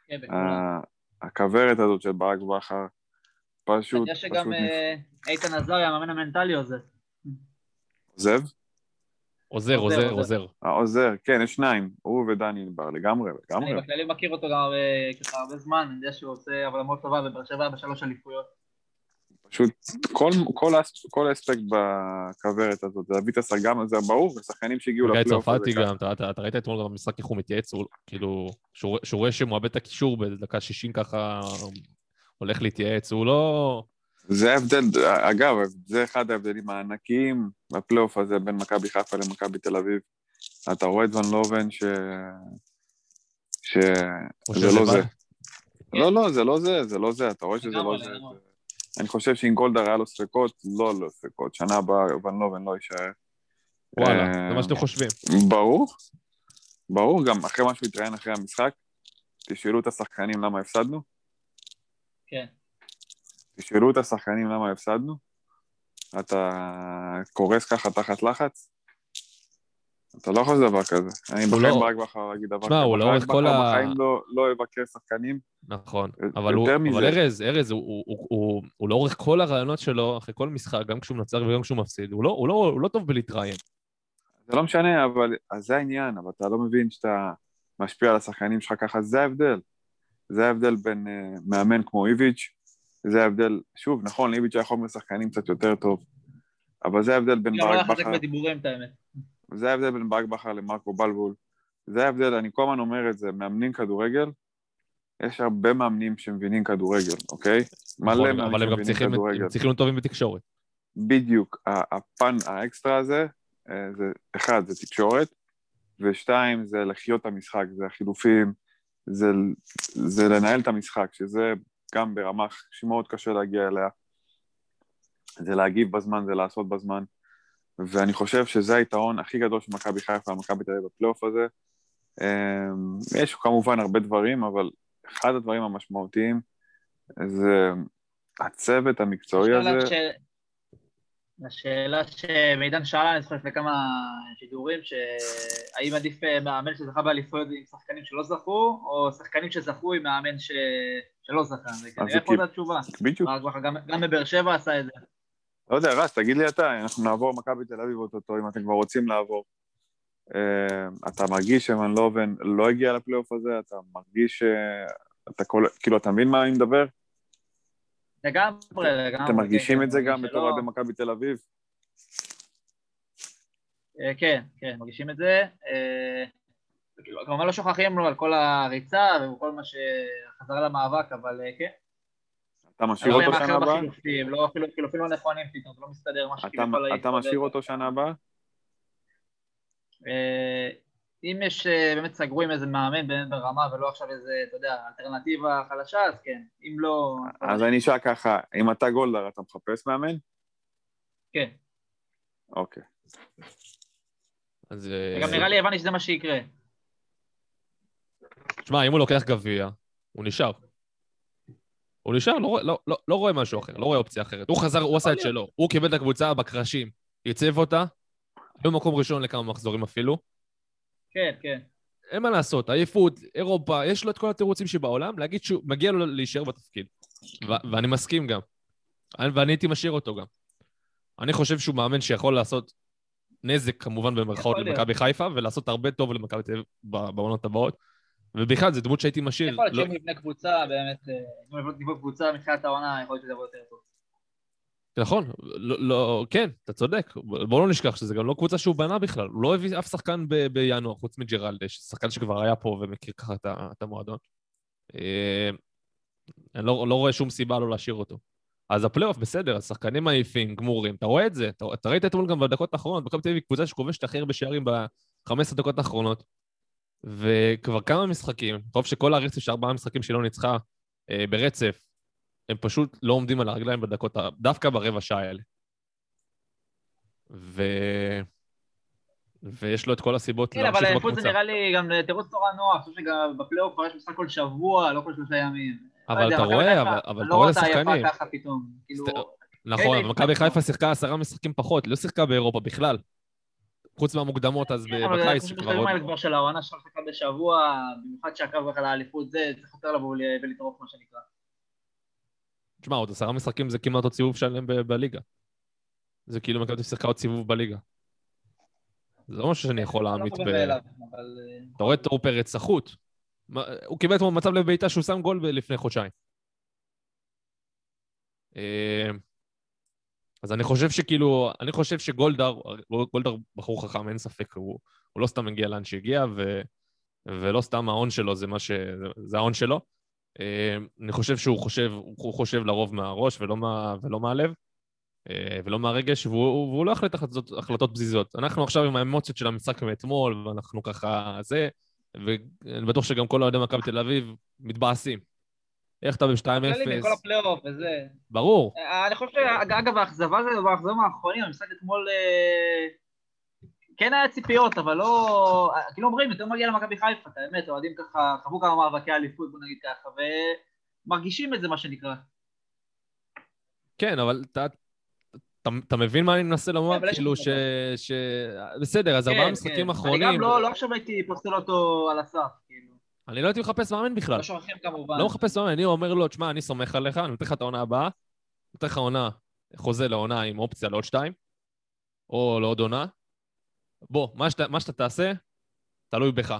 S4: כן, בכולם.
S5: ה- הכוורת הזאת של ברק בכר, פשוט,
S4: אני יודע
S5: פשוט
S4: שגם אה, איתן עזריה, המאמן המנטלי עוזב.
S5: עוזב?
S3: עוזר,
S4: עוזר,
S3: עוזר,
S4: עוזר.
S5: העוזר, כן, יש שניים, הוא ודני ענבר, לגמרי, לגמרי.
S4: אני בכללי מכיר אותו גם הרבה- ככה הרבה זמן, אני יודע שהוא עושה עבודה מאוד טובה בבאר שבע בשלוש אליפויות.
S5: פשוט כל, כל, האס- כל האספקט בכוורת הזאת, זה להביא את השחקן, זה ברור, ושחקנים שהגיעו
S3: גיא
S5: לפלייאוף הזה.
S3: צרפתי
S5: ככה.
S3: גם, אתה- אתה אתה ראית אתמול במשחק איך הוא מתייעץ, הוא כאילו, שהוא רואה שהוא מאבד את הקישור בדקה 60 ככה, הולך להתייעץ, הוא לא...
S5: זה ההבדל, אגב, זה אחד ההבדלים הענקיים בפלייאוף הזה בין מכבי חיפה למכבי תל אביב. אתה רואה את ון לובן ש... ש... זה לא זה. לא, לא, זה לא זה, זה לא זה, אתה רואה שזה לא זה. אני חושב שאם גולדהר היה לו ספקות, לא לו ספקות. שנה הבאה ון לובן לא יישאר.
S3: וואלה,
S5: אה,
S3: זה מה שאתם חושבים.
S5: ברור, ברור, גם אחרי מה שהוא התראיין אחרי המשחק, תשאלו את השחקנים למה הפסדנו,
S4: כן.
S5: תשאלו את השחקנים למה הפסדנו, אתה קורס ככה תחת לחץ? אתה לא יכול לעשות דבר כזה. אני בחיים
S3: לא-
S5: ברק בכר להגיד דבר
S3: תשמע, הוא לאורך כל
S5: בכר
S3: ה-
S5: בחיים לא- לא יבקר שחקנים.
S3: נכון, אבל ארז, ארז, הוא, לאורך כל הרעיונות שלו, אחרי כל משחק, גם כשהוא מנצח וגם כשהוא מפסיד, הוא לא, הוא לא, הוא לא טוב בלהתראיין.
S5: זה לא משנה, אבל אז זה העניין, אבל אתה לא מבין שאתה משפיע על השחקנים שלך ככה, זה ההבדל. זה ההבדל בין uh, מאמן כמו איביץ', זה ההבדל, שוב, נכון, לאיביץ' היה חומר שחקנים קצת יותר טוב, אבל זה ההבדל בין
S4: גם לא
S5: ברק
S4: היה חזק
S5: בכר,
S4: בדיבורים, את האמת.
S5: זה ההבדל בין ברק בכר למרקו בלבול, זה ההבדל, אני כל הזמן אומר את זה, מאמנים כדורגל, יש הרבה מאמנים שמבינים כדורגל, אוקיי? מלא
S3: נכון,
S5: מאמנים
S3: אבל הם גם
S5: שמבינים
S3: צריכים,
S5: כדורגל.
S3: הם צריכים להיות טובים בתקשורת.
S5: בדיוק, הפן האקסטרה הזה, אה, זה אחד, זה תקשורת, ושתיים, זה לחיות את המשחק, זה החילופים, זה, זה לנהל את המשחק, שזה גם ברמה שמאוד קשה להגיע אליה. זה להגיב בזמן, זה לעשות בזמן, ואני חושב שזה היתרון הכי גדול של מכבי חיפה ומכבי תל אביב בפלייאוף הזה. אה, יש כמובן הרבה דברים, אבל אחד הדברים המשמעותיים זה הצוות המקצועי הזה.
S4: השאלה ש- השאלה שמידן שאלה, אני זוכר לפני כמה שידורים, שהאם עדיף אה, מאמן שזכה באליפויות עם שחקנים שלא זכו, או שחקנים שזכו עם מאמן ש... שלא זכה, וכנראה
S5: זה
S4: פה
S5: כי-
S4: זו התשובה.
S5: בדיוק.
S4: גם בבאר שבע עשה את זה.
S5: לא יודע, רז, תגיד לי אתה, אנחנו נעבור מכבי תל אביב אוטוטו, אם אתם כבר רוצים לעבור. Uh, אתה מרגיש שוון לובן לא הגיע לפלייאוף הזה? אתה מרגיש ש... אתה כל... כאילו, אתה מבין מה אני מדבר?
S4: לגמרי, לגמרי.
S5: אתם מרגישים
S4: כן,
S5: את זה גם בתור אוהדי מכבי תל אביב?
S4: אה, כן, כן, מרגישים את זה. אה, כמובן לא שוכחים לו על כל הריצה וכל מה שחזרה למאבק, אבל אה, כן.
S5: אתה משאיר אותו שנה הבאה?
S4: לא אפילו חילופים לא נכונים פתאום, זה לא מסתדר מה שכביכול היה
S5: אתה. משאיר אותו שנה הבאה?
S4: אה, אם יש, אה, באמת סגרו עם איזה מאמן באמת ברמה ולא עכשיו איזה, אתה יודע, אלטרנטיבה חלשה, אז כן. אם לא...
S5: אז אני אשאל ככה, אם אתה גולדהר, אתה מחפש מאמן?
S4: כן.
S5: אוקיי.
S3: אז... אה,
S4: גם נראה לי הבנתי שזה מה שיקרה.
S3: תשמע, אם הוא לוקח גביע, הוא נשאר. הוא נשאר, לא, לא, לא, לא רואה משהו אחר, לא רואה אופציה אחרת. הוא חזר, הוא עשה את שלו. הוא קיבל את הקבוצה בקרשים, ייצב אותה, היו מקום ראשון לכמה מחזורים אפילו.
S4: כן, כן.
S3: אין מה לעשות, עייפות, אירופה, יש לו את כל התירוצים שבעולם, להגיד שהוא, מגיע לו להישאר בתפקיד. ו- ואני מסכים גם. אני- ואני הייתי משאיר אותו גם. אני חושב שהוא מאמן שיכול לעשות נזק, כמובן במרכאות. למכבי חיפה, ולעשות הרבה טוב למכבי תל אביב בעונות הבאות. ובכלל, זו דמות שהייתי משאיר.
S4: יכול להיות
S3: לא-
S4: שאם יבנה קבוצה, באמת, אה, אם יבנה קבוצה מתחילת העונה, יכול להיות שזה יבוא יותר טוב.
S3: נכון, לא, לא, כן, אתה צודק. בואו לא נשכח שזה גם לא קבוצה שהוא בנה בכלל. הוא לא הביא אף שחקן ב- בינואר, חוץ מג'רלדה, שחקן שכבר היה פה ומכיר ככה את, את המועדון. אה, אני לא, לא רואה שום סיבה לא להשאיר אותו. אז הפלייאוף בסדר, השחקנים עייפים, גמורים, אתה רואה את זה. אתה, אתה ראית אתמול גם בדקות האחרונות, מכבי תל אביב קבוצה שכובשת הכי הרבה שערים ב-15 דקות האחרונות. וכבר כמה משחקים, טוב שכל הרצף של ארבעה משחקים שלא ניצחה אה, ברצף, הם פשוט לא עומדים על הרגליים בדקות, דווקא ברבע שעה האלה. ו... ויש לו את כל הסיבות
S4: כן, אבל
S3: להמשיך
S4: אליפות זה
S3: בקבוצה.
S4: נראה לי גם תירוץ נורא נוח, אני חושב שגם בפלייאוף כבר יש משחק כל שבוע, לא כל שלושה ימים. לא
S3: אבל אתה רואה, אבל-
S4: אני
S3: אתה
S4: לא
S3: רואה
S4: רואה אותה
S3: שחקנים.
S4: יפה ככה פתאום. כאילו, כן,
S3: נכון, אבל מכבי
S4: התנצחו.
S3: חיפה שיחקה עשרה משחקים פחות, לא שיחקה באירופה בכלל. חוץ מהמוקדמות אז
S4: כן,
S3: בקיץ שכבר עוד...
S4: האלה כבר של העונה שלך מחכה בשבוע, במיוחד שהקרב בכלל האליפות זה, צריך יותר לבוא ול- ולטרוף מה שנקרא.
S3: תשמע, עוד עשרה משחקים זה כמעט עוד סיבוב שלם בליגה. זה כאילו מכבי תל שיחקה עוד סיבוב בליגה. זה לא משהו שאני יכול
S4: לא
S3: להעמיד
S4: מובן
S3: ב...
S4: אה,
S3: אתה רואה את טור פרץ סחוט. הוא קיבל אתמול מצב לבעיטה שהוא שם גול לפני חודשיים. אז אני חושב שכאילו, אני חושב שגולדהר, גולדהר בחור חכם, אין ספק, הוא, הוא לא סתם הגיע לאן שהגיע, ו, ולא סתם ההון שלו זה מה ש... זה ההון שלו. אה, אני חושב שהוא חושב, הוא חושב לרוב מהראש ולא, מה, ולא מהלב, אה, ולא מהרגש, והוא, והוא לא החלט החלטות, החלטות פזיזות. אנחנו עכשיו עם האמוציות של המשחק מאתמול, ואנחנו ככה זה, ואני בטוח שגם כל אוהדי מכבי תל אביב מתבאסים. איך אתה
S4: כללי, מכל
S3: ב-2-0?
S4: הפלייאוף וזה.
S3: ברור.
S4: אה, אני חושב שאגב, האכזבה זה באכזבים האחרונים, המשחק אתמול אה, כן היה ציפיות, אבל לא... אה, כאילו אומרים, יותר מגיע למכבי חיפה, את האמת, אוהדים ככה, חוו כמה מאבקי אליפות, בוא נגיד ככה, ומרגישים את זה, מה שנקרא.
S3: כן, אבל אתה, אתה, אתה מבין מה אני מנסה לומר?
S4: אבל יש
S3: כאילו ש... ש... בסדר, אז ארבעה
S4: כן,
S3: משחקים
S4: כן.
S3: אחרונים...
S4: אני גם לא, לא עכשיו הייתי פוסל אותו על הסף, כאילו.
S3: אני לא הייתי מחפש מאמן בכלל.
S4: לא שוכחים כמובן.
S3: לא מחפש מאמן, אני אומר לו, תשמע, אני סומך עליך, אני נותן לך את העונה הבאה, נותן לך עונה, חוזה לעונה עם אופציה לעוד שתיים, או לעוד עונה. בוא, מה שאתה, מה שאתה תעשה, תלוי בך.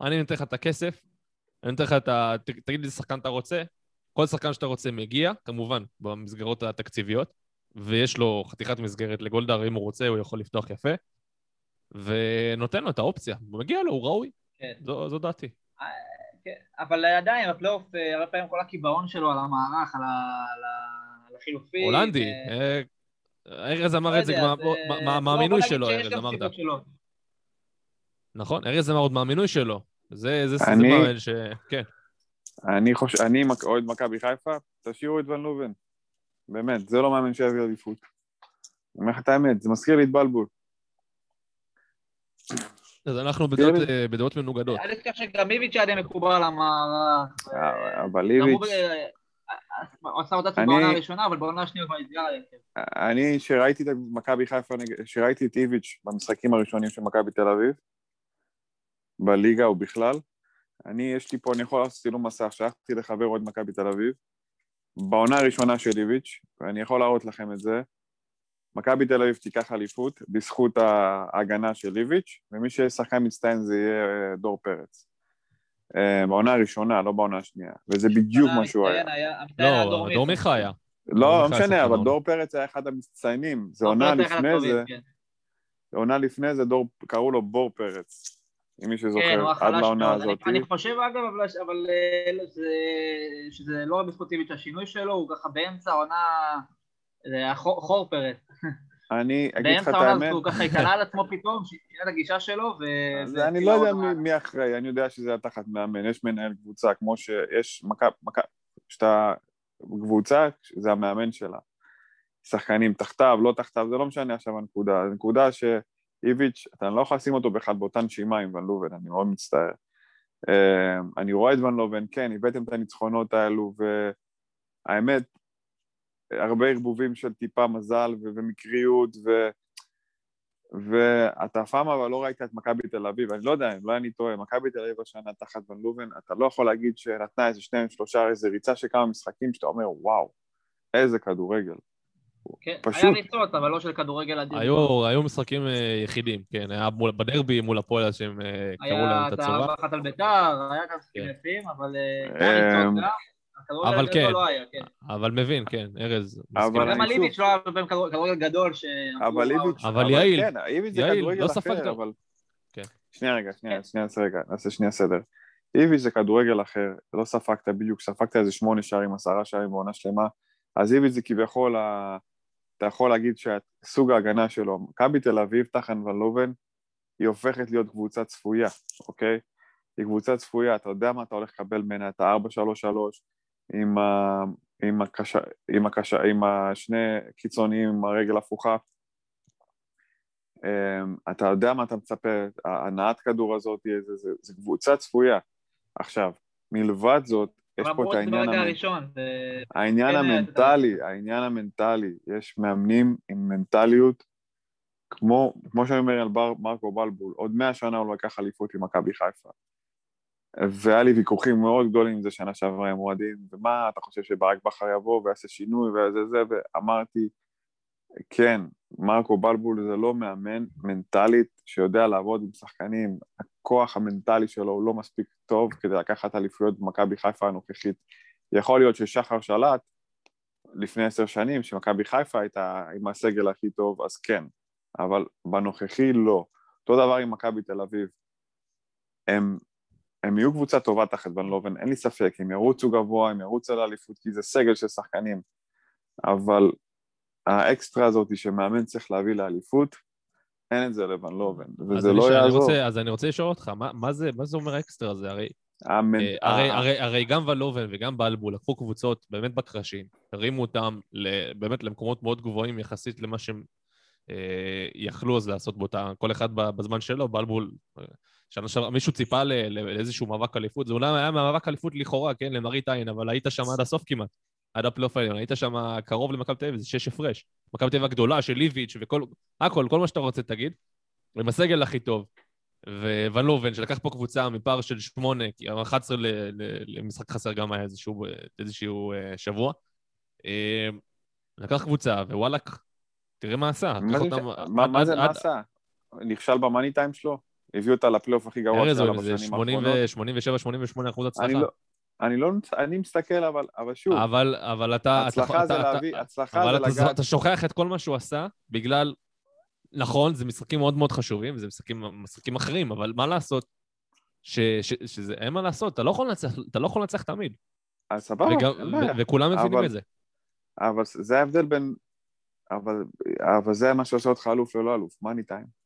S3: אני נותן לך את הכסף, אני נותן לך את ה... תגיד לי איזה שחקן אתה רוצה, כל שחקן שאתה רוצה מגיע, כמובן, במסגרות התקציביות, ויש לו חתיכת מסגרת לגולדהר, אם הוא רוצה, הוא יכול לפתוח יפה, ונותן לו את האופציה. מגיע לו, הוא ראוי.
S4: כן.
S3: זו, זו דעתי.
S4: כן, אבל עדיין, בפלייאוף, אה, הרבה פעמים כל הקיבעון שלו על המערך, על החילופים.
S3: הולנדי,
S4: אה,
S3: אה, ארז אמר
S4: לא
S3: את זה מה- מה-
S4: לא,
S3: שלו, ארז, אמרת. נכון, ארז אמר עוד מהמינוי שלו. זה זה- זה
S5: אני-
S3: מאמן ש... כן.
S5: אני חושב, אני מק- אוהד מכבי חיפה, תשאירו את ון לובן. באמת, זה לא מאמן שיביא אליפות. אני אומר לך את האמת, זה מזכיר לי את בלבול.
S3: אז אנחנו בדעות,
S5: לי-
S3: אה, בדעות מנוגדות.
S4: אני חושב שגם איביץ' היה די מקובל על המערך.
S5: אה, אבל איביץ',
S4: הוא עשה
S5: אני-
S4: בעונה הראשונה, אבל בעונה השנייה הוא כבר נסגר ההרכב.
S5: אני, שראיתי את מכבי חיפה, שראיתי את איביץ' במשחקים הראשונים של מכבי תל אביב, בליגה ובכלל, אני, יש לי פה, אני יכול לעשות צילום מסך, שלחתי לחבר אוהד מכבי תל אביב, בעונה הראשונה של איביץ', ואני יכול להראות לכם את זה, מכבי תל אביב תיקח אליפות בזכות ההגנה של איביץ', ומי ששחקן מצטיין זה יהיה אה, דור פרץ. אה, בעונה הראשונה, לא בעונה השנייה, וזה בדיוק מה שהוא היה.
S4: המצטיין היה- המצטיין היה
S3: לא,
S4: מיכה.
S3: דור מיכה היה.
S5: לא,
S3: דור
S5: לא משנה, אבל
S3: שחקן
S5: דור פרץ היה אחד המצטיינים. זה
S4: דור
S5: עונה לפני
S4: הטובים,
S5: זה,
S4: כן.
S5: עונה לפני זה דור, קראו לו בור פרץ, אם מי
S4: כן, הוא
S5: שזוכר,
S4: היה
S5: עד לעונה הזאת.
S4: אני חושב אגב, אבל- אה, לא, זה- שזה לא רק בזכות איביץ' השינוי שלו, הוא ככה באמצע העונה, זה היה חור פרץ.
S5: אני אגיד לך
S4: באמצע
S5: את
S4: העונה
S5: האמת,
S4: הזאת הוא ככה התעלה על עצמו פתאום, שינה את הגישה שלו, ו...
S5: אז אני לא יודע מי- מי אחראי, אני יודע שזה היה תחת מאמן, יש מנהל קבוצה, כמו שיש מכבי, כשאתה קבוצה, זה המאמן שלה. שחקנים תחתיו, לא תחתיו, זה לא משנה עכשיו הנקודה. הנקודה שאיביץ', אתה לא יכול לשים אותו בכלל באותה נשימה עם ון לובן, אני מאוד מצטער. אה, אני רואה את ון לובן, כן, הבאתם את הניצחונות האלו, והאמת, הרבה ערבובים של טיפה מזל ו- ומקריות, ו... ואתה אף פעם אבל לא ראית את מכבי תל אביב, אני לא יודע, אולי אני טועה, מכבי תל אביב השנה תחת ון לובן, אתה לא יכול להגיד שנתנה איזה שניים, שלושה, איזה ריצה של כמה משחקים, שאתה אומר, וואו, איזה כדורגל.
S4: כן,
S5: פשוט.
S4: היה ריצות, אבל לא של כדורגל אדיר.
S3: היו, היו משחקים אה, יחידים, כן, היה מול, בדרבי מול הפועל שהם אה, קראו
S4: היה
S3: להם את
S4: את
S3: הצורה.
S4: הארבע אחת על ביתר, היה כמה משחקים
S3: כן.
S4: יפים, אבל אה, היה ריצות גם.
S3: אבל כן.
S4: לא היה, כן.
S3: אבל מבין, כן, ארז.
S5: אבל
S4: גם איביץ' לא היה כדורגל גדול, ש...
S5: אבל איביץ',
S3: אבל יעיל,
S5: כן, איביץ' זה
S3: יעיל,
S5: כדורגל
S3: לא
S5: אחר,
S3: ספגת.
S5: אבל...
S3: כן.
S5: שנייה רגע, שנייה, שנייה, רגע, נעשה שנייה סדר. איביץ' זה כדורגל אחר, לא ספגת בדיוק, ספגת איזה שמונה שערים, עשרה שערים בעונה שלמה, אז איביץ' זה כביכול, ה... אתה יכול להגיד שסוג ההגנה שלו, מכבי תל אביב, תחן ון לובן, היא הופכת להיות קבוצה צפויה, אוקיי? היא קבוצה צפויה, אתה יודע מה אתה הולך לקבל ממנה, את ה-4-3-3, עם, ה... עם, הקש... עם, הקש... עם השני קיצוניים, עם הרגל הפוכה. אמ, אתה יודע מה אתה מצפה, הנעת כדור הזאת, זה, זה, זה קבוצה צפויה. עכשיו, מלבד זאת, יש פה את
S4: זה
S5: העניין, המנ...
S4: הראשון. ו-
S5: העניין
S4: כן,
S5: המנטלי, העניין המנטלי, יש מאמנים עם מנטליות, כמו, כמו שאני אומר על בר, מרקו בלבול, עוד מאה שנה הוא לא לקח אליפות עם מכבי חיפה. והיה לי ויכוחים מאוד גדולים עם זה שנה שעברה עם אוהדים, ומה אתה חושב שברק בכר יבוא ויעשה שינוי וזה זה, ואמרתי, כן, מרקו בלבול זה לא מאמן מנטלית שיודע לעבוד עם שחקנים, הכוח המנטלי שלו הוא לא מספיק טוב כדי לקחת אליפויות במכבי חיפה הנוכחית. יכול להיות ששחר שלט לפני עשר שנים, שמכבי חיפה הייתה עם הסגל הכי טוב, אז כן, אבל בנוכחי לא. אותו דבר עם מכבי תל אביב. הם, הם יהיו קבוצה טובה תחת ון לובן, אין לי ספק, הם ירוצו גבוה, הם ירוצו על האליפות, כי זה סגל של שחקנים. אבל האקסטרה הזאת שמאמן צריך להביא לאליפות, אין את זה לואן לוון, וזה לא
S3: אני,
S5: יעזור.
S3: רוצה, אז אני רוצה לשאול אותך, מה, מה, זה, מה זה אומר האקסטרה הזה? הרי,
S5: המנ...
S3: אה, הרי, הרי, הרי גם ואן לוון וגם בלבול לקחו קבוצות באמת בקרשים, הרימו אותם באמת למקומות מאוד גבוהים יחסית למה שהם אה, יכלו אז לעשות באותה, כל אחד בזמן שלו, בלבול, אה, שנה שעברה, מישהו ציפה לאיזשהו מאבק אליפות, זה אולי היה מאבק אליפות לכאורה, כן, למראית עין, אבל היית שם עד הסוף כמעט, עד הפלייאוף העליון, היית שם קרוב למכבי תל אביב, זה שש הפרש. מכבי תל אביב הגדולה של ליביץ' וכל, הכל, כל מה שאתה רוצה תגיד, עם הסגל הכי טוב. וון לובן, שלקח פה קבוצה מפער של שמונה, כי 11 ל- ל- למשחק חסר גם היה איזשהו, איזשהו אה, שבוע. אה, לקח קבוצה, ווואלאק, תראה מה עשה.
S5: מה זה, מה, עשה? נכשל במאני טיים שלו? הביא אותה לפלייאוף הכי גרוע
S3: ארז,
S5: שהיה לה
S3: זה
S5: בשנים
S3: 80
S5: האחרונות?
S3: ו- 87-88 אחוז הצלחה.
S5: אני לא, אני לא, אני מסתכל, אבל, אבל שוב,
S3: אבל, אבל אתה...
S5: הצלחה
S3: אתה,
S5: זה
S3: אתה,
S5: להביא,
S3: אתה,
S5: הצלחה
S3: אבל
S5: זה לגעת,
S3: אתה שוכח את כל מה שהוא עשה בגלל... נכון, זה משחקים מאוד מאוד חשובים, וזה משחקים, משחקים אחרים, אבל מה לעשות? ש, ש, שזה, אין מה לעשות, אתה לא יכול לנצח, אתה לא יכול לנצח תמיד.
S5: אז סבבה, אין בעיה.
S3: וכולם מבינים
S5: אבל-
S3: את זה.
S5: אבל זה ההבדל בין... אבל, אבל זה מה שעושה אותך אלוף ללא אלוף, מאני טיים.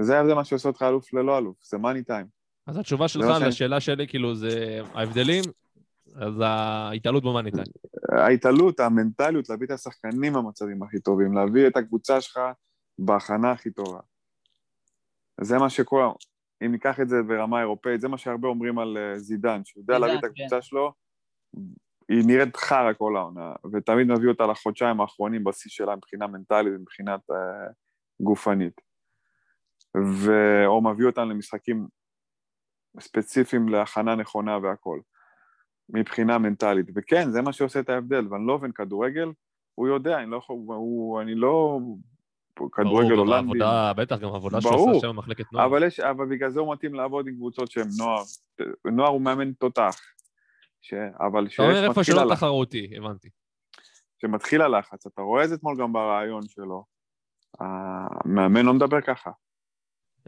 S5: זה ההבדל מה שעושה אותך אלוף ללא אלוף, זה מאני טיים.
S3: אז התשובה שלך לשאלה שלי, כאילו, זה ההבדלים, אז ההתעלות במאני טיים.
S5: ההתעלות, המנטליות, להביא את השחקנים במצבים הכי טובים, להביא את הקבוצה שלך בהכנה הכי טובה. זה מה שכל... אם ניקח את זה ברמה אירופאית, זה מה שהרבה אומרים על אה, זידן, שהוא יודע להביא את
S4: כן.
S5: הקבוצה שלו, היא נראית חרא כל העונה, ותמיד מביא אותה לחודשיים האחרונים בשיא שלה מבחינה מנטלית ומבחינת אה, גופנית. ו... או מביא אותם למשחקים ספציפיים להכנה נכונה והכל, מבחינה מנטלית. וכן, זה מה שעושה את ההבדל. ואני לא עובד כדורגל, הוא יודע, אני לא יכול, הוא, אני לא כדורגל
S3: ברור, גם
S5: הולנדי.
S3: העבודה, בטח, גם העבודה שהוא
S5: ברור.
S3: עושה שם במחלקת נוער.
S5: אבל, יש, אבל בגלל זה הוא מתאים לעבוד עם קבוצות שהן נוער. נוער הוא מאמן תותח. ש... אבל
S3: אתה אומר איפה שלא
S5: הלחץ,
S3: תחרותי, הבנתי.
S5: שמתחיל הלחץ, אתה רואה את זה אתמול גם ברעיון שלו. המאמן לא מדבר ככה.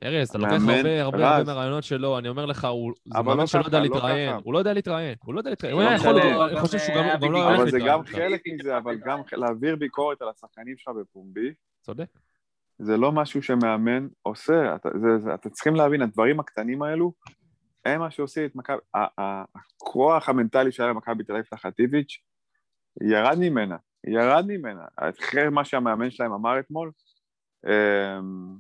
S3: ארז, אתה לוקח הרבה הרבה מהרעיונות שלו, אני אומר לך, הוא מאמן
S5: לא
S3: שלא
S5: ככה,
S3: יודע
S5: לא
S3: להתראיין. הוא לא יודע להתראיין, הוא לא יודע להתראיין,
S5: זה
S3: הוא היה
S5: לא
S3: יכול. אני חושב שהוא גם
S4: גם
S3: לא
S4: היה
S3: הולך
S5: אבל זה גם
S3: להתראיין.
S5: חלק מזה, אבל גם להעביר ביקורת על השחקנים שלך בפומבי,
S3: צודק.
S5: זה לא משהו שמאמן עושה. אתה צריכים להבין, הדברים הקטנים האלו, הם מה שעושים את מכבי... הכוח המנטלי שהיה למכבי תל אביב תחת איביץ', ירד ממנה, ירד ממנה. אחרי מה שהמאמן שלהם אמר אתמול, אמ,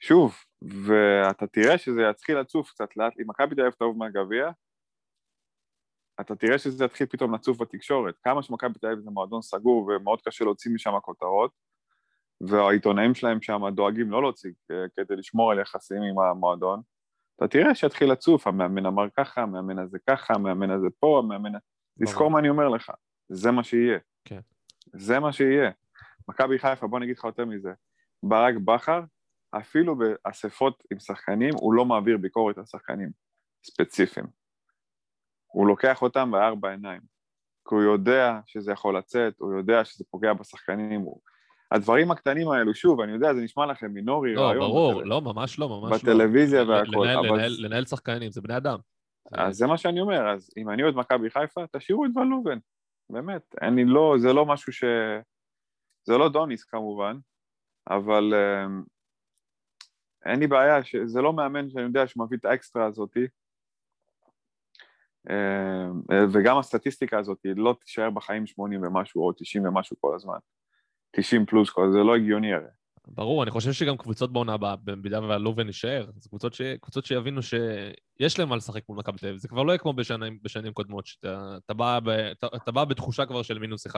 S5: שוב, ואתה תראה שזה יתחיל לצוף קצת לאט, אם מכבי תל אביב תעוף מהגביע, אתה תראה שזה יתחיל פתאום לצוף בתקשורת. כמה שמכבי תל אביב זה מועדון סגור ומאוד קשה להוציא משם כותרות, והעיתונאים שלהם שם דואגים לא להוציא אה, כדי לשמור על יחסים עם המועדון, אתה תראה שיתחיל לצוף, המאמן אמר ככה, המאמן הזה ככה, המאמן הזה פה, המאמן... תזכור מה אני אומר לך, זה מה שיהיה.
S3: כן.
S5: זה מה שיהיה. מכבי חיפה, בוא נגיד לך יותר מזה, ברק בכר, אפילו באספות עם שחקנים, הוא לא מעביר ביקורת על שחקנים ספציפיים. הוא לוקח אותם בארבע עיניים. כי הוא יודע שזה יכול לצאת, הוא יודע שזה פוגע בשחקנים. הוא... הדברים הקטנים האלו, שוב, אני יודע, זה נשמע לכם מינורי,
S3: לא,
S5: רעיון
S3: ברור,
S5: בטל-
S3: לא, ממש לא, ממש לא.
S5: בטלוויזיה והכל,
S3: לנהל-
S5: אבל-
S3: לנהל- לנהל שחקנים, זה בני אדם.
S5: אז זה מה שאני אומר, אז אם אני אוהד מכבי חיפה, תשאירו את ון לובן, באמת. אני לא, זה לא משהו ש... זה לא דוניס כמובן, אבל um, אין לי בעיה. זה לא מאמן שאני יודע שמביא את האקסטרה הזאתי, um, וגם הסטטיסטיקה הזאת לא תישאר בחיים 80 ומשהו או 90 ומשהו כל הזמן. 90 פלוס, כל זה לא הגיוני הרי.
S3: ברור, אני חושב שגם קבוצות בעונה הבאה, במידה והלובן יישאר, זה קבוצות, ש... קבוצות שיבינו שיש להם מה לשחק מול מכבי תל אביב. זה כבר לא יהיה כמו בשנים, בשנים קודמות, שאתה אתה בא, ב... אתה, בא בתחושה כבר של מינוס 1-2.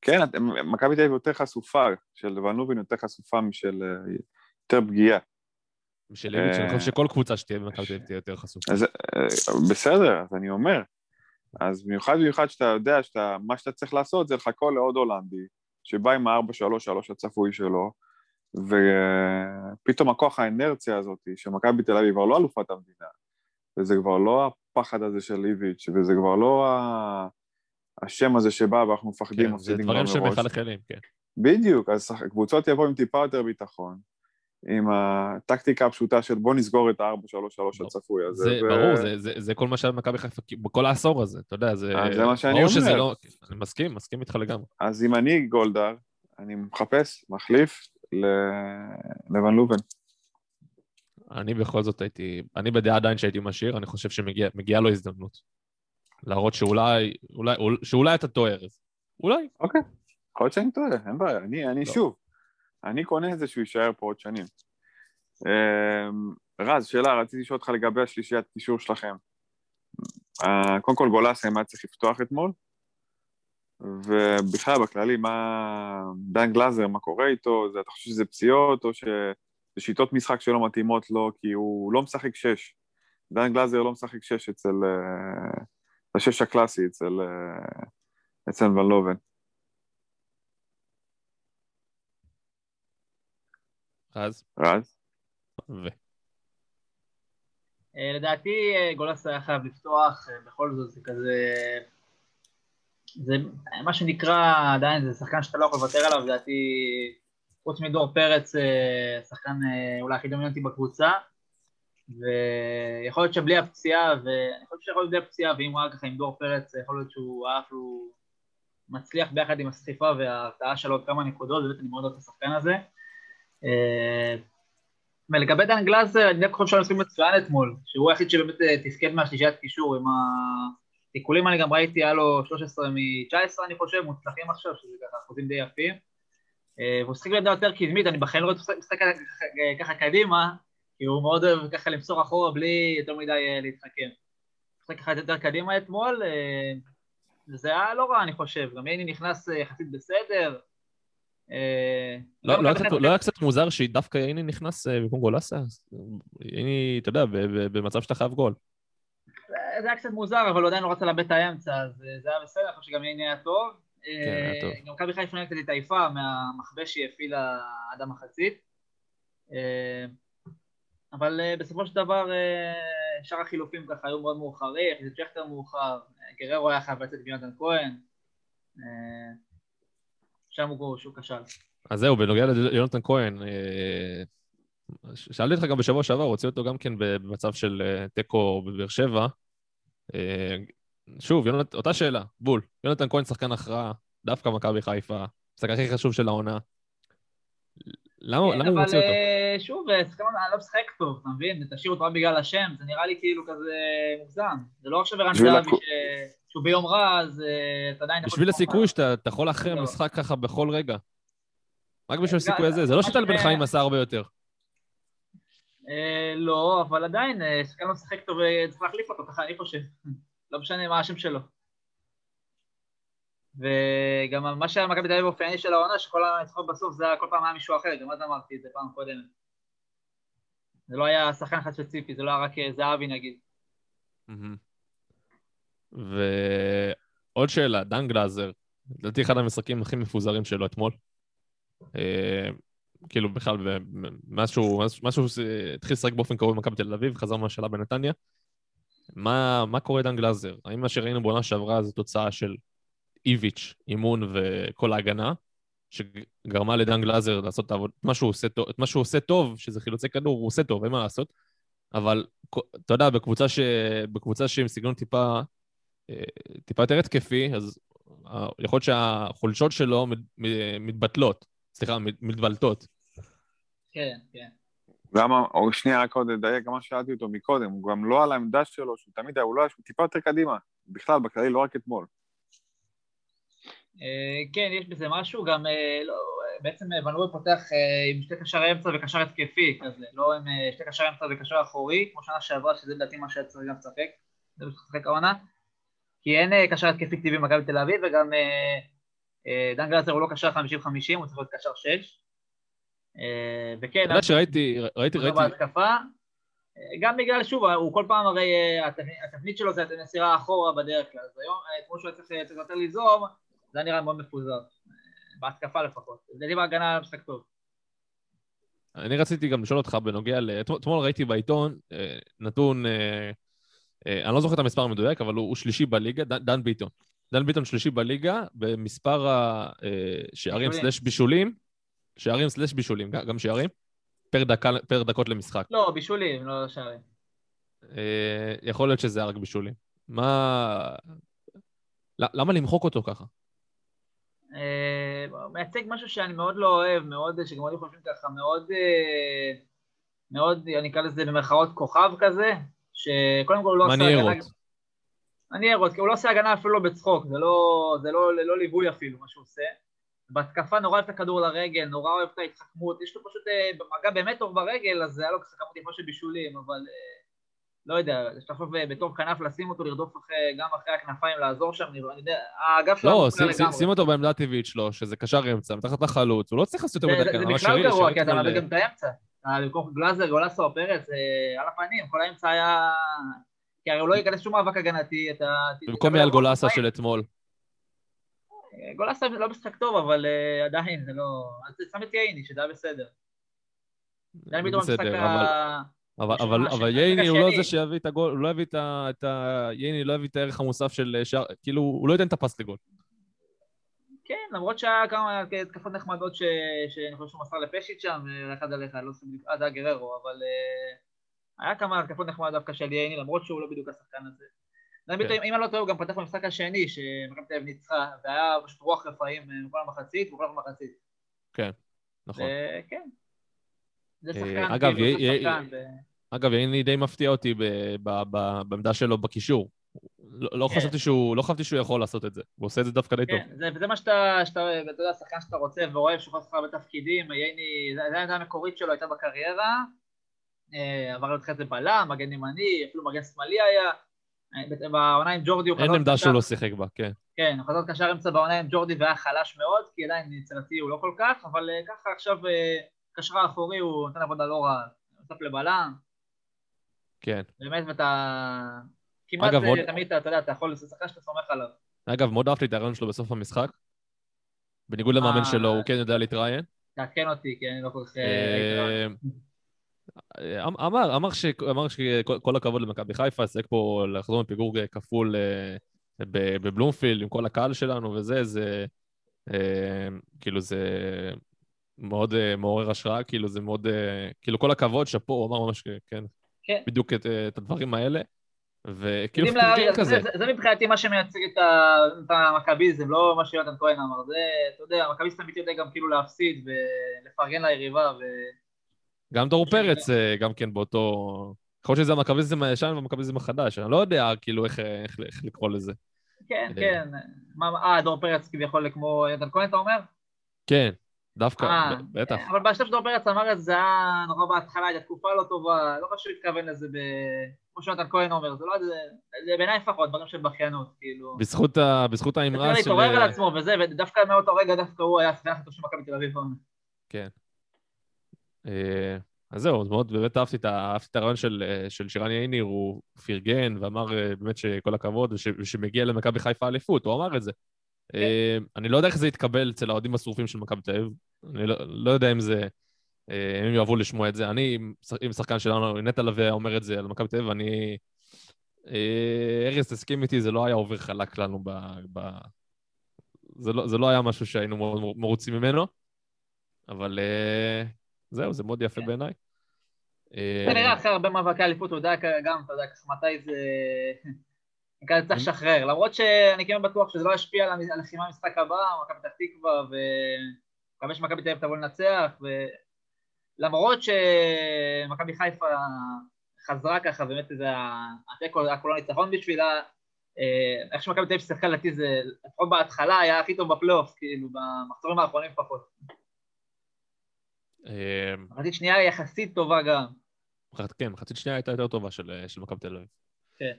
S5: כן, מכבי תל אביב יותר חסופה, של ון לובן יותר חשופה משל אה, יותר פגיעה.
S3: של איביץ', אני חושב שכל קבוצה שתהיה במכבי תל אביב תהיה יותר חשופה.
S5: אז אה, בסדר, אז אני אומר. אז במיוחד במיוחד שאתה יודע שאתה, מה שאתה צריך לעשות זה לחכות לעוד הולנדי, שבא עם ה-4-3-3 הצפוי שלו, ופתאום הכוח האנרציה הזאת, שמכבי תל אביב כבר לא אלופת המדינה, וזה כבר לא הפחד הזה של איביץ', וזה כבר לא ה... השם הזה שבא ואנחנו מפחדים,
S3: כן, זה
S5: מפסידים
S3: דברים
S5: כבר מראש.
S3: שמחלחלים, כן.
S5: בדיוק, אז קבוצות יבואו עם טיפה יותר ביטחון, עם הטקטיקה הפשוטה של בוא נסגור את ה-4-3-3 הצפוי הזה.
S3: זה
S5: ו-
S3: ברור, זה- זה- זה כל מה שהיה במכבי חיפה בכל העשור הזה, אתה יודע, זה...
S5: זה מה שאני
S3: ברור שזה
S5: אומר.
S3: לא... אני מסכים, מסכים איתך לגמרי.
S5: אז אם אני גולדהר, אני מחפש מחליף ל- לבן לובן.
S3: אני בכל זאת הייתי... אני בדעה עדיין שהייתי משאיר, אני חושב שמגיעה לו הזדמנות. להראות שאולי... אולי, שאולי אתה טועה, ארז. אולי.
S5: אוקיי. יכול להיות שאני טועה, אין בעיה. אני, אני
S3: לא.
S5: שוב, אני קונה את זה שהוא יישאר פה עוד שנים. אמ, רז, שאלה, רציתי לשאול אותך לגבי השלישיית קישור שלכם. אה, קודם כל גולסם היה צריך לפתוח אתמול, ובכלל, בכללי, מה... דן גלאזר, מה קורה איתו? זה, אתה חושב שזה פציעות, או שזה שיטות משחק שלא מתאימות לו, כי הוא לא משחק שש. דן גלאזר לא משחק שש אצל... אה, השש הקלאסי אצל, אה, אצל ון לובן.
S3: אז,
S5: רז?
S3: ו...
S4: אה, לדעתי אה, גולס היה חייב לפתוח, אה, בכל זאת זה כזה... זה מה שנקרא, עדיין זה שחקן שאתה לא יכול לוותר עליו, לדעתי, חוץ מדור פרץ, שחקן אולי הכי דומיננטי בקבוצה, ויכול להיות שבלי הפציעה, ואני חושב שיכול להיות בלי הפציעה, ואם הוא היה ככה עם דור פרץ, יכול להיות שהוא היה אפילו מצליח ביחד עם הסחיפה וההרתעה שלו עוד כמה נקודות, באמת אני מאוד אוהב את השחקן הזה. אה, ולגבי דן גלאזר, אני דווקא חושב שהוא מצוין אתמול, שהוא היחיד שבאמת אה, תפקד מהשלישיית קישור עם התיקולים, אני גם ראיתי, היה לו 13 מ-19 אני חושב, מוצלחים עכשיו, שזה ככה אחוזים די יפים. אה, והוא שיחק בעמדה יותר קדמית, אני בחיים לא ראיתי אותו משחק ככה- קדימה, כי הוא מאוד אוהב ככה למסור אחורה בלי יותר מדי להתחכם. משחק ככה יותר קדימה אתמול, וזה היה לא רע אני חושב, גם ייני נכנס יחסית בסדר. אה,
S3: לא, לא, היה קצת, לא היה קצת מוזר שדווקא הנה נכנס אה, במקום גולסה? הנה, אתה יודע, במצב שאתה חייב גול.
S4: זה היה קצת מוזר, אבל הוא עדיין לא רצה לאבד את האמצע, אז אה, זה היה בסדר, אני חושב שגם הנה היה טוב.
S3: היה
S4: אה,
S3: טוב.
S4: גם מכבי חיפה קצת התעייפה מהמכבה שהיא הפעילה עד המחצית. אבל בסופו של דבר שאר החילופים ככה היו מאוד מאוחרים, חיזית שכטר מאוחר, גררו היה חייב לצאת עם יונתן כהן. שם הוא שהוא כשל.
S3: אז זהו, בנוגע ליונתן כהן, אה, שאלתי אותך גם בשבוע שעבר, הוציא אותו גם כן במצב של אה, תיקו בבאר שבע. אה, שוב, יונת, אותה שאלה, בול. יונתן כהן שחקן הכרעה, דווקא מכבי חיפה, המשחק הכי חשוב של העונה. למה,
S4: כן,
S3: למה הוא
S4: אבל
S3: מוציא אותו?
S4: אה, שוב, אה, שחקן לא משחק טוב, אתה מבין? תשאיר אותו רק בגלל השם, זה נראה לי כאילו כזה מוגזם. זה לא עכשיו ערן זהבי שהוא ביום רע, אז אה, אתה עדיין...
S3: בשביל הסיכוי. שאתה אתה יכול להכריע
S4: לא.
S3: משחק ככה בכל רגע. רק בשביל
S4: גם-
S3: הסיכוי הזה, זה לא שטל בן חיים עשה הרבה יותר.
S4: אה, לא, אבל עדיין, אה, שחקן לא משחק טוב, אה, צריך להחליף אותו, ככה אני חושב. לא משנה מה השם שלו. וגם מה שהיה במכבי תל אביב באופייני של העונה, שכל הניצחון בסוף זה היה כל פעם היה מישהו אחר, גם אז אמרתי את זה פעם קודמת. זה לא היה שחקן אחד ספציפי, זה לא היה רק אה, זהבי נגיד.
S3: ועוד שאלה, דן גלאזר, לדעתי אחד המשחקים הכי מפוזרים שלו אתמול. אה, כאילו בכלל, מאז שהוא התחיל לשחק באופן קרוב במכבי תל אביב, חזר מהשאלה בנתניה. מה, מה קורה דן גלאזר? האם מה שראינו בעונה שעברה זה תוצאה של איביץ', אימון וכל ההגנה, שגרמה לדן גלאזר לעשות את העבוד- את מה שהוא עושה טוב, את מה שהוא עושה טוב, שזה חילוצי כדור, הוא עושה טוב, אין מה לעשות. אבל אתה יודע, בקבוצה, ש... בקבוצה שעם סגנון טיפה, אה, טיפה יותר התקפי, אז יכול להיות שהחולשות שלו מתבטלות, סליחה, מת- מתבלטות.
S4: כן, כן.
S5: גם, או שנייה, רק עוד לדייק, גם מה ששאלתי אותו מקודם, הוא גם לא על העמדה שלו, שהוא תמיד היה, הוא לא היה, שהוא טיפה יותר קדימה. בכלל, בכללי, לא רק אתמול.
S4: אה, כן, יש בזה משהו, גם אה, לא, בעצם אה, ון פותח עם שתי קשרי אמצע וקשר התקפי כזה, לא עם שתי קשרי אמצע וקשר אחורי, כמו שנה שעברה, שזה לדעתי מה שהיה צריך גם לשחק, זה מה שצריך העונה, כי אין קשר התקפי טבעי במכבי תל אביב, וגם דן גלזר הוא לא קשר 50-50, הוא צריך להיות קשר 6. אה, וכן,
S3: אתה יודע שראיתי, ראיתי, ראיתי,
S4: בהתקפה, גם בגלל, שוב, הוא כל פעם הרי, התבנית- שלו זה מסירה אחורה בדרך כלל, אז היום, כמו שהוא היה צריך יותר ליזום, זה היה נראה מאוד מפוזר. בהתקפה לפחות. לדעתי בהגנה היה משחק טוב.
S3: אני רציתי גם לשאול אותך בנוגע ל... אתמול ראיתי בעיתון אה, נתון, אה, אה, אני לא זוכר את המספר המדויק, אבל הוא, הוא שלישי בליגה, דן, דן ביטון. דן ביטון שלישי בליגה במספר השערים. סלש בישולים, שערים סלש בישולים, גם שערים, פר, דקה, פר דקות למשחק.
S4: לא, בישולים, לא שערים.
S3: יכול להיות שזה היה רק בישולים. מה... למה למחוק אותו ככה?
S4: אה, מייצג משהו שאני מאוד לא אוהב, מאוד, שגם עוד חושבים ככה, מאוד, אה, מאוד, אני אקרא לזה במרכאות כוכב כזה, שקודם כל הוא לא עושה.
S3: מניירות.
S4: מניירות, כי הוא לא עושה הגנה אפילו לא בצחוק, זה לא, זה לא ללא ליווי אפילו, מה שהוא עושה. בהתקפה נורא אוהב את הכדור לרגל, נורא אוהב את ההתחכמות, יש לו פשוט אה, במגע באמת טוב ברגל, אז היה לו ככה כמות יפה של בישולים, אבל לא יודע, יש לחשוב אה, בתור כנף לשים אותו, לרדוף אחרי, גם אחרי הכנפיים, לעזור שם, אני יודע, האגף שלו
S3: לא, שים- שים-. שים אותו בעמדה הטבעית שלו, שזה קשר אמצע, מתחת לחלוץ, הוא לא צריך לעשות יותר
S4: זה-
S3: מדי
S4: זה
S3: הגנה.
S4: בכלל גרוע, כי אתה מאבד גם את האמצע. אה, במקום גלאזר, גולסו, פרץ, אה, על הפנים, כל האמצע היה... כי הרי הוא לא ייכנס שום מאבק הגנתי, אתה...
S3: במקום אייל גולסה של אתמול.
S4: גולסה לא משחק טוב, אבל עדיין זה לא... אז שם את ייני, שזה היה בסדר.
S3: בסדר,
S4: ה...
S3: אבל, אבל, אבל ייני הוא לא. זה שיביא את הגול, הוא לא יביא את ה... את ה... ייני לא יביא את הערך המוסף של שער, כאילו, הוא לא ייתן את הפס לגול.
S4: כן, למרות שהיה כמה התקפות נחמדות ש... שאני חושב שהוא מסר לפשיט שם, אה, אחד על אחד, לא זוכר בדיוק, אה, זה היה גררו, אבל אה, היה כמה התקפות נחמדות דווקא של ייני, למרות שהוא לא בדיוק השחקן הזה. דן ביטון, אם אני לא טועה, הוא גם פתח במשחק השני, שמכבי תל אביב ניצחה, והיה פשוט רוח רפאים אה, בכל המחצית, ובכל המחצית.
S3: נכון.
S4: כן. זה שחקן,
S3: אגב,
S4: כאילו,
S3: י-
S4: שחקן,
S3: אגב, ייני די מפתיע אותי. בעמדה שלו בקישור. לא, לא
S4: כן.
S3: חשבתי שהוא, לא חשבתי שהוא יכול לעשות את זה. הוא עושה את זה דווקא די טוב.
S4: כן, זה, מה שאתה, שאתה, אתה יודע, שחקן שאתה רוצה ואוהב, שהוא יכול הרבה תפקידים, ייני, זה העמדה המקורית שלו, הייתה בקריירה, אה, עבר אחרי זה בלם, מגן ימני, אפילו מגן שמאלי היה, אה, בעונה עם ג'ורדי הוא
S3: אין
S4: חזר
S3: עמדה
S4: קשר-
S3: שהוא לא שיחק בה, כן.
S4: כן, הוא חזר קשר אמצע בעונה עם ג'ורדי והיה חלש מאוד, כי עדיין יצירתי הוא לא כל כך, אבל אה, ככה עכשיו קשר האחורי הוא נותן עבודה לא רעה, נוסף לבלם,
S3: כן.
S4: באמת, ואתה... כמעט
S3: אגב, עוד-
S4: תמיד אתה, יודע, אתה יכול, זה שחקן שאתה סומך עליו.
S3: אגב, מאוד אהבתי את הרעיון שלו בסוף המשחק. בניגוד למאמן
S4: אה.
S3: שלו, הוא כן יודע להתראיין.
S4: תעדכן אותי, כי אני לא כל כך... אה,
S3: אה, אה, אמר, אמר ש- אמר שכל כל הכבוד למכבי חיפה, שיחק פה לחזור מפיגור כפול בבלומפילד עם כל הקהל שלנו וזה, זה כאילו זה מאוד אה, מעורר השראה, כאילו זה מאוד, אה, כאילו כל הכבוד, שאפו, הוא אמר ממש, כן,
S4: כן.
S3: בדיוק את, אה, את הדברים האלה, וכאילו פרגן
S4: להעריך,
S3: כזה.
S4: זה, זה, זה מבחינתי מה שמייצג את, ה, את המכביזם, לא מה שיונתן כהן אמר, זה, אתה יודע, המכביסט תמיד יודע גם כאילו להפסיד ולפרגן ליריבה, ו...
S3: גם דור פרץ, גם כן באותו... יכול להיות שזה המכביזם הישן והמכביזם החדש, אני לא יודע כאילו איך, איך, איך לקרוא לזה.
S4: כן. כן, אה, דור פרץ כביכול כמו יונתן כהן, אתה אומר?
S3: כן, דווקא,
S4: אה,
S3: ב- בטח.
S4: אבל בשלב שדור פרץ אמר את זה, זה היה נורא בהתחלה, הייתה תקופה לא טובה, לא חשוב להתכוון לזה ב... כמו שיונתן כהן אומר, זה לא, זה, זה בעיניי לפחות, דברים של בכיינות, כאילו.
S3: בזכות, ה, בזכות האמרה של...
S4: להתעורר על עצמו וזה, ודווקא מאותו רגע דווקא הוא היה השחקן הכי טוב של מכבי תל אביב. העונה.
S3: אה, אז זהו, מאוד באמת אהבתי את, אהבתי את הרעיון של, אה, של שירן ייניר, הוא פרגן ואמר אה, באמת שכל הכבוד, וש, ושמגיע למכבי חיפה אליפות, הוא אמר את זה. אה, אני לא יודע איך זה יתקבל אצל האוהדים השרופים של מכבי תל אביב, אני לא, לא יודע אם זה... אה, אם הם יאהבו לשמוע את זה. אני, אם שחקן שלנו, נטע לביא אומר את זה על מכבי תל אביב, אני... אה, ארז, תסכים איתי, זה לא היה עובר חלק לנו ב... ב... זה, לא, זה לא היה משהו שהיינו מרוצים ממנו, אבל זהו, זה מאוד יפה
S4: כן.
S3: בעיניי. אה,
S4: כנראה אחרי הרבה מאבקי אליפות, הוא יודע גם, אתה יודע, מתי זה... כזה צריך לשחרר, למרות שאני כן בטוח שזה לא ישפיע על הלחימה במשחק הבא, מכבי פתח תקווה, ומקווה שמכבי תל אביב תבוא לנצח, ולמרות שמכבי חיפה חזרה ככה, באמת זה התיקו, היה כולו ניצחון בשבילה, אה, איך שמכבי תל אביב שיחקה לדעתי זה, לפחות בהתחלה היה הכי טוב בפלייאוף, כאילו, במחזורים האחרונים לפחות.
S3: אה,
S4: מחצית שנייה יחסית טובה גם.
S3: כן, מחצית שנייה הייתה יותר טובה של של מכבי תל אביב.
S4: כן.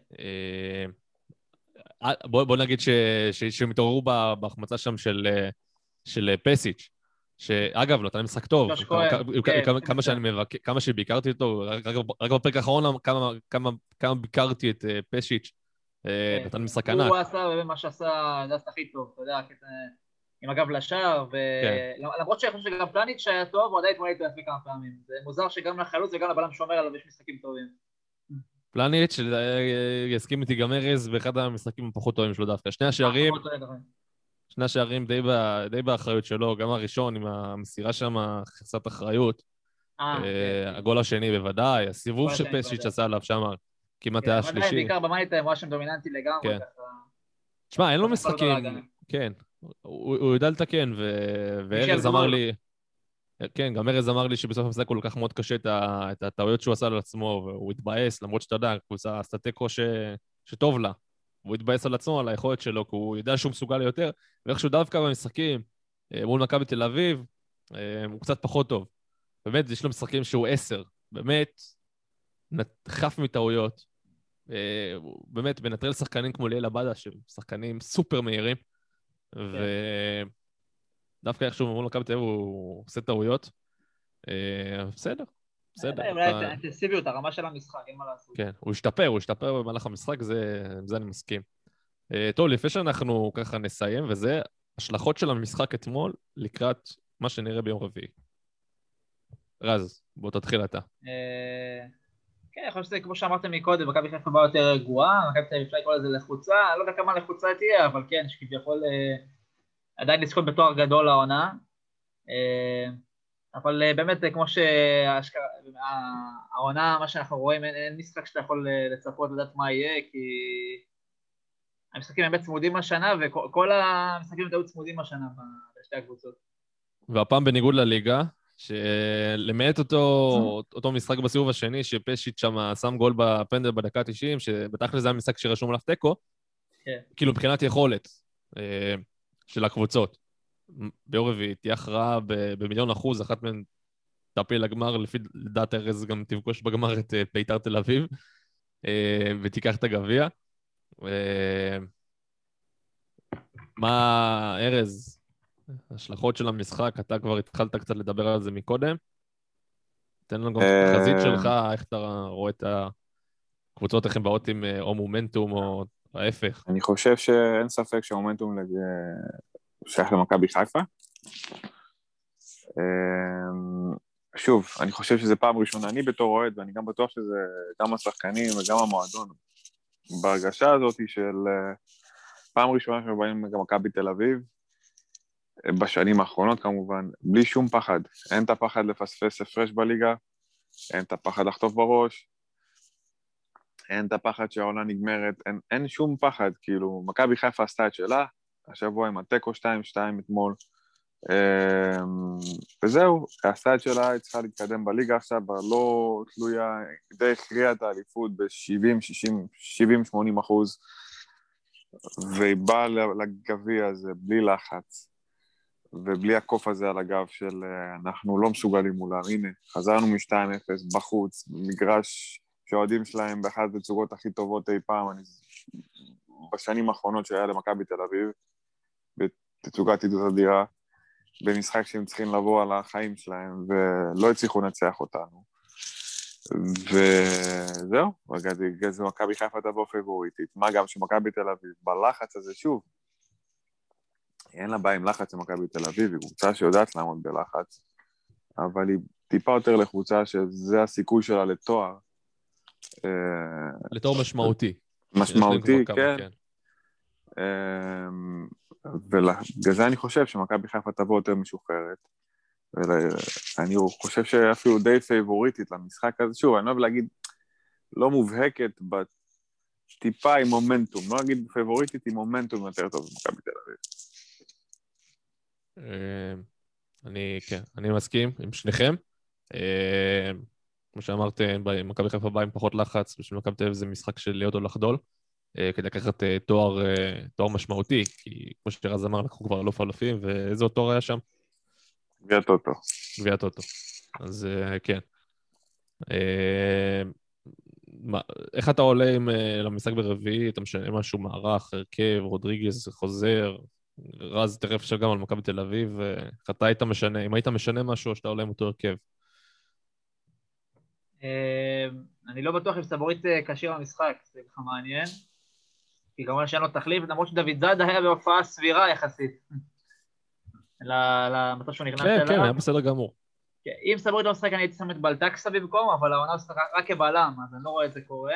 S3: אה, בוא בוא נגיד ש- ש- שהם התעוררו בהחמצה שם של אה, של אה, פסיץ', שאגב, נתן משחק טוב. כמה-
S4: כן,
S3: כמה- כמה. שאני מבקר, כמה שביקרתי אותו, רק- רק רק בפרק האחרון כמה- כמה- כמה ביקרתי את אה,
S4: כן.
S3: נתן משחק ענק.
S4: הוא עשה באמת מה שעשה, זה עשה הכי טוב, אתה יודע, עם הגב לשער,
S3: כן.
S4: ולמרות שאני חושב שגם פלניץ' היה טוב, הוא עדיין התמודד איתו יפה כמה פעמים. זה מוזר שגם לחלוץ וגם לבלם שומר עליו יש משחקים טובים.
S3: פלניץ', אה, יסכים איתי גם ארז, באחד המשחקים הפחות טובים שלו דווקא. שני השערים. שני השערים די, ב, די באחריות שלו, גם הראשון עם המסירה שם, חסרת אחריות.
S4: אה,
S3: אה,
S4: כן.
S3: הגול השני בוודאי, הסיבוב
S4: בוודאי.
S3: עשה עליו שם, כמעט
S4: כן,
S3: היה השלישי.
S4: בעיקר במאני טיים הוא היה שם דומיננטי לגמרי.
S3: כן. שמע, אין לו משחקים,
S4: להגנה.
S3: כן, הוא יודע לתקן, וארז אמר. לי, כן, גם ארז אמר לי שבסוף המשחק הוא לקח מאוד קשה את הטעויות שהוא עשה על עצמו, והוא התבאס, למרות שאתה יודע, קבוצה עשתה תיקו ש- שטוב לה. והוא התבאס על עצמו, על היכולת שלו, כי הוא יודע שהוא מסוגל ליותר, ואיכשהו דווקא במשחקים אה, מול מכבי תל אביב, אה, הוא קצת פחות טוב. באמת, יש לו משחקים שהוא עשר, באמת, חף מטעויות. אה, הוא באמת, מנטרל שחקנים כמו ליאל עבדה, שהם שחקנים סופר מהירים, ודווקא איכשהו מול מכבי תל אביב הוא עושה טעויות. אה, בסדר, בסדר.
S4: האינטנסיביות, הרמה של המשחק, אין מה לעשות.
S3: כן, הוא השתפר, הוא השתפר במהלך המשחק, זה, אני מסכים. Uh, טוב, לפני שאנחנו ככה נסיים, וזה השלכות של המשחק אתמול לקראת מה שנראה ביום רביעי. רז, בוא תתחיל אתה.
S4: אה, כן, אני חושב שזה כמו שאמרתם מקודם, מכבי חיפה באה יותר רגועה, מכבי תל אביב אפשר לקרוא לזה לחוצה, אני לא יודע כמה לחוצה תהיה, אבל כן, שכביכול אה, עדיין לזכות בתואר גדול לעונה. אה, אבל אה, באמת, אה, כמו שהעונה, מה שאנחנו רואים, אין, אין משחק שאתה יכול לצפות לדעת מה יהיה, כי המשחקים באמת צמודים השנה, וכל כל המשחקים היו צמודים השנה בשתי הקבוצות.
S3: והפעם בניגוד לליגה, שלמעט אותו, אותו משחק בסיבוב השני, שפשיץ' שם שם גול בפנדל בדקה ה-90, שבתכל'ס זה היה משחק שרשום עליו תיקו,
S4: כן.
S3: כאילו מבחינת יכולת של הקבוצות. ביום רביעי תהיה הכרעה במיליון אחוז, אחת מהן תעפיל לגמר, לפי דעת ארז גם תפגוש בגמר את אה, בית"ר תל אביב, אה, ותיקח את הגביע. אה, מה, ארז, ההשלכות של המשחק, אתה כבר התחלת קצת לדבר על זה מקודם. תן לנו גם את
S5: אה,
S3: החזית שלך, איך אתה רואה את הקבוצות, איך הן באות עם אה, או מומנטום או ההפך.
S5: אני חושב שאין ספק שהמומנטום לג... שייך למכבי חיפה. אמ, שוב, אני חושב שזו פעם ראשונה, אני בתור אוהד, ואני גם בטוח שזה גם השחקנים וגם המועדון, בהרגשה הזאת של אה, פעם ראשונה שאנחנו באים גם מכבי תל אביב, בשנים האחרונות כמובן, בלי שום פחד. אין את הפחד לפספס הפרש בליגה, אין את הפחד לחטוף בראש, אין את הפחד שהעונה נגמרת, אין, אין שום פחד, כאילו, מכבי חיפה עשתה את שלה, השבוע עם התיקו 2-2 אתמול, אמ, וזהו, עשתה את שלה, היא צריכה להתקדם בליגה עכשיו, לא תלויה, די הכריעה את האליפות ב-70, 60, 70, 80 אחוז, והיא באה לגביע הזה בלי לחץ, ובלי הקוף הזה על הגב של אה, אנחנו לא מסוגלים מולם, הנה, חזרנו מ-2-0 בחוץ, מגרש שהאוהדים שלהם באחת התצוגות הכי טובות אי פעם, אני... בשנים האחרונות שהיה למכבי תל אביב, בתצוגת עידוד אדירה, במשחק שהם צריכים לבוא על החיים שלהם, ולא הצליחו לנצח אותנו. וזהו, רגע, זה מכבי חיפה תבוא פיבוריטית. מה גם שמכבי תל אביב, בלחץ הזה, שוב, אין לה בעיה עם לחץ למכבי תל אביב, היא קבוצה שיודעת לעמוד בלחץ, אבל היא טיפה יותר לקבוצה שזה הסיכוי שלה לתואר. אה,
S3: לתור משמעותי.
S5: משמעותי, כן.
S3: כמה,
S5: אמ, ובגלל זה אני חושב שמכבי חיפה תבוא יותר משוחררת. ואני חושב שאפילו די פייבוריטית למשחק הזה. שוב, אני לא אוהב להגיד לא מובהקת, טיפה עם מומנטום. לא להגיד פייבוריטית עם מומנטום יותר טוב ממכבי תל אביב.
S3: אה, אני, כן, אני מסכים עם שניכם. אה, כמו שאמרתם, ב- מכבי חיפה באה עם פחות לחץ, בשביל מכבי תל אביב זה משחק של להיות או לחדול, אה, כדי לקחת אה, תואר, אה, תואר משמעותי, כי כמו שרז אמר, לקחו כבר אלוף אלופים, ואיזה עוד תואר היה שם?
S5: גביע טוטו.
S3: גביע טוטו. אז אה, כן. אה, מה, איך אתה עולה עם, אה, למשחק ברביעי? אתה משנה משהו, מערך, הרכב, רודריגז חוזר, רז תכף אפשר גם על מכבי תל אביב, אה, איך אתה היית משנה, אם היית משנה משהו או שאתה עולה עם אותו הרכב?
S4: אה, אני לא בטוח אם סבורית אה, כשיר למשחק, זה ככה מעניין.
S3: כן.
S4: כי כמובן שאין לו תחליף, למרות שדוד זאדה היה בהופעה סבירה יחסית. כן, למצב שהוא נכנס
S3: כן,
S4: אליו.
S3: כן, היה בסדר גמור.
S4: כן, אם סבורית לא משחק אני הייתי שם את בלטקסה במקום, אבל העונה הוא משחק רק כבלם, אז אני לא רואה את זה קורה.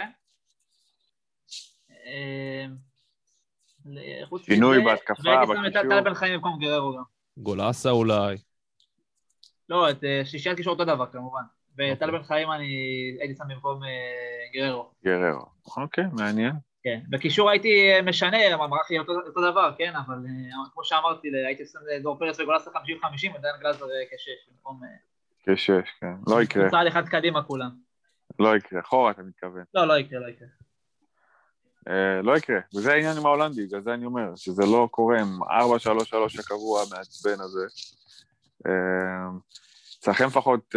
S4: אה,
S5: שינוי בהתקפה,
S4: והייתי שם את
S5: בקישור.
S4: טל בן חיים במקום גררו גם.
S3: גולאסה אולי.
S4: לא, את שלישיית קישור אותו דבר כמובן. וטל
S3: אוקיי.
S4: בן חיים אני הייתי שם במקום אה, גררו.
S5: גררו. אוקיי, מעניין.
S4: כן, בקישור הייתי אה, משנה, המערך יהיה אותו, אותו דבר, כן, אבל אה, כמו שאמרתי, הייתי שם דור פרץ וגולסה 50-50 ודן גלזר אה, כשש, במקום...
S5: כשש, כן. לא יקרה,
S4: צעד אחד קדימה כולם.
S5: לא יקרה. אחורה אתה מתכוון.
S4: לא, לא יקרה, לא יקרה.
S5: לא יקרה, וזה העניין עם ההולנדי, בגלל זה אני אומר, שזה לא קורה עם 4-3-3 הקבוע המעצבן הזה. אצלכם לפחות,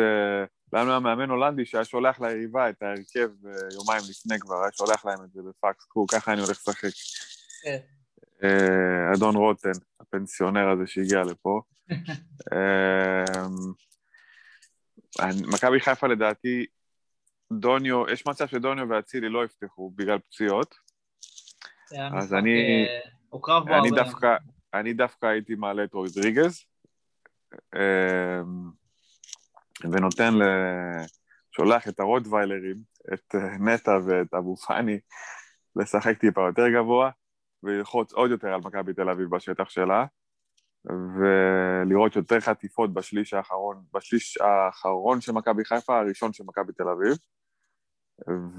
S5: לנו היה מאמן הולנדי שהיה שולח ליריבה את ההרכב אה, יומיים לפני כבר, היה שולח להם את זה בפקס, קחו, ככה אני הולך לשחק.
S4: כן.
S5: אה, אדון רוטן, הפנסיונר הזה שהגיע לפה. אני- מכבי חיפה לדעתי, דוניו, יש מצב שדוניו ואצילי לא יפתחו בגלל פציעות.
S4: היה
S5: אז אני-
S4: אה, הוא קרב בו
S5: אני
S4: הרבה.
S5: דווקא, אני דווקא הייתי מעלה את רודריגז, אמ, ונותן ל... שולח את הרוטוויילרים, את אה, נטע ואת אבו פאני, לשחק טיפה יותר גבוה, וללחוץ עוד יותר על מכבי תל אביב בשטח שלה, ולראות יותר חטיפות בשליש האחרון, בשליש האחרון של מכבי חיפה, הראשון של מכבי תל אביב.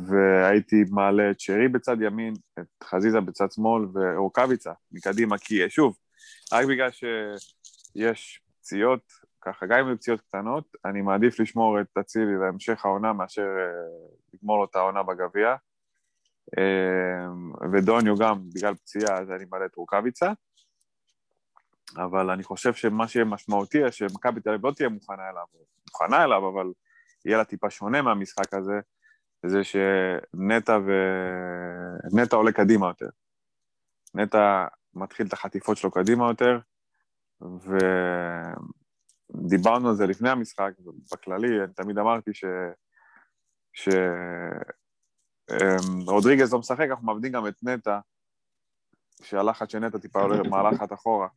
S5: והייתי מעלה את שרי בצד ימין, את חזיזה בצד שמאל ורוקאביצה מקדימה, כי שוב, רק בגלל שיש פציעות, ככה, גם יהיו פציעות קטנות, אני מעדיף לשמור את אצילי להמשך העונה מאשר אה, לגמור לו את העונה בגביע. אה, ודוניו גם, בגלל פציעה, אז אני מעלה את רוקאביצה. אבל אני חושב שמה שיהיה משמעותי, שמכבי תל אביב לא תהיה מוכנה אליו, מוכנה אליו, אבל יהיה לה טיפה שונה מהמשחק הזה, זה שנטע ו... נטע עולה קדימה יותר. נטע מתחיל את החטיפות שלו קדימה יותר, ודיברנו על זה לפני המשחק, בכללי, אני תמיד אמרתי ש... ש... אמ, רודריגז לא משחק, אנחנו מאבדים גם את נטע, שהלחץ של נטע טיפה עולה מהלחץ אחורה.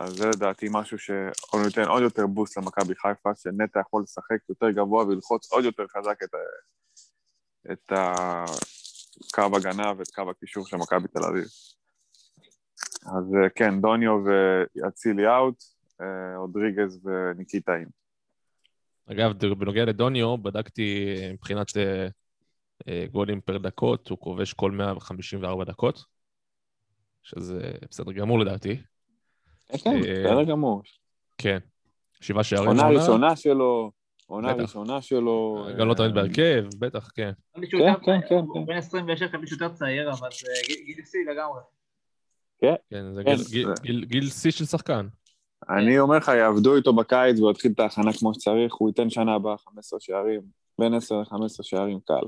S5: אז זה לדעתי משהו שנותן עוד יותר בוסט למכבי חיפה, שנטע יכול לשחק יותר גבוה וללחוץ עוד יותר חזק את, ה- את הקו הגנה ואת קו הקישור של מכבי תל אביב. אז אה, כן, דוניו ואצילי אאוט, אה, רודריגז וניקיטה אין.
S3: אגב, בנוגע לדוניו, בדקתי אה, מבחינת אה, אה, גולים פר דקות, הוא כובש כל 154 דקות, שזה בסדר גמור לדעתי.
S5: כן,
S3: אה,
S5: בסדר גמור.
S3: כן. שבעה שערים.
S5: עונה. ראשונה שלו, עונה. ראשונה שלו.
S3: גם לא
S5: אה,
S3: תמיד בהרכב, בטח, כן.
S5: כן, כן, כן,
S4: הוא
S5: כן.
S4: בן 26, חשבתי שהוא יותר צעיר, אבל זה גיל- שיא לגמרי.
S3: כן, זה
S5: כן, זה-
S3: גיל- גיל שיא של שחקן.
S5: אני אומר לך, יעבדו איתו בקיץ והוא יתחיל את ההכנה כמו שצריך, הוא ייתן שנה הבאה 15 שערים, בין 10 ל-15 שערים קל.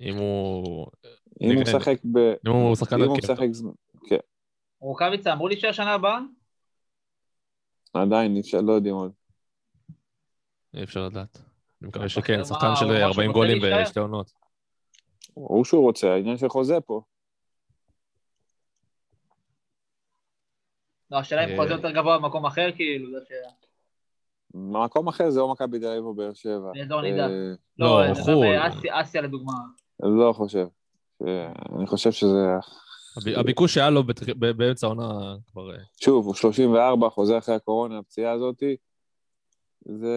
S3: אם הוא...
S5: אם הוא. משחק ב...
S3: אם הוא שחקן
S5: אם הוא. משחק... כן,
S4: רוקאביצה אמור להישאר שנה הבאה?
S5: עדיין, לא יודעים עוד.
S3: אי אפשר לדעת. אני מקווה
S4: מה,
S3: שכן, שחקן של
S4: אמר שהוא
S3: 40
S4: רוצה
S3: גולים? בשתי עונות.
S5: הוא שהוא רוצה, העניין של חוזה פה.
S4: לא, השאלה אם
S3: אה,
S4: חוזה יותר גבוה במקום אחר, כאילו, זה שאלה.
S5: במקום אחר זה או מכבי תל אביב או באר שבע.
S4: באזור נידה.
S5: אה,
S3: לא,
S4: לא, זה
S3: חו"ל.
S4: אסיה לדוגמה.
S5: לא חושב. אה, אני חושב שזה...
S3: הב- הביקוש שהיה לו באמצע העונה כבר... אה,
S5: שוב, הוא 34, חוזר אחרי הקורונה, הפציעה הזאתי. זה...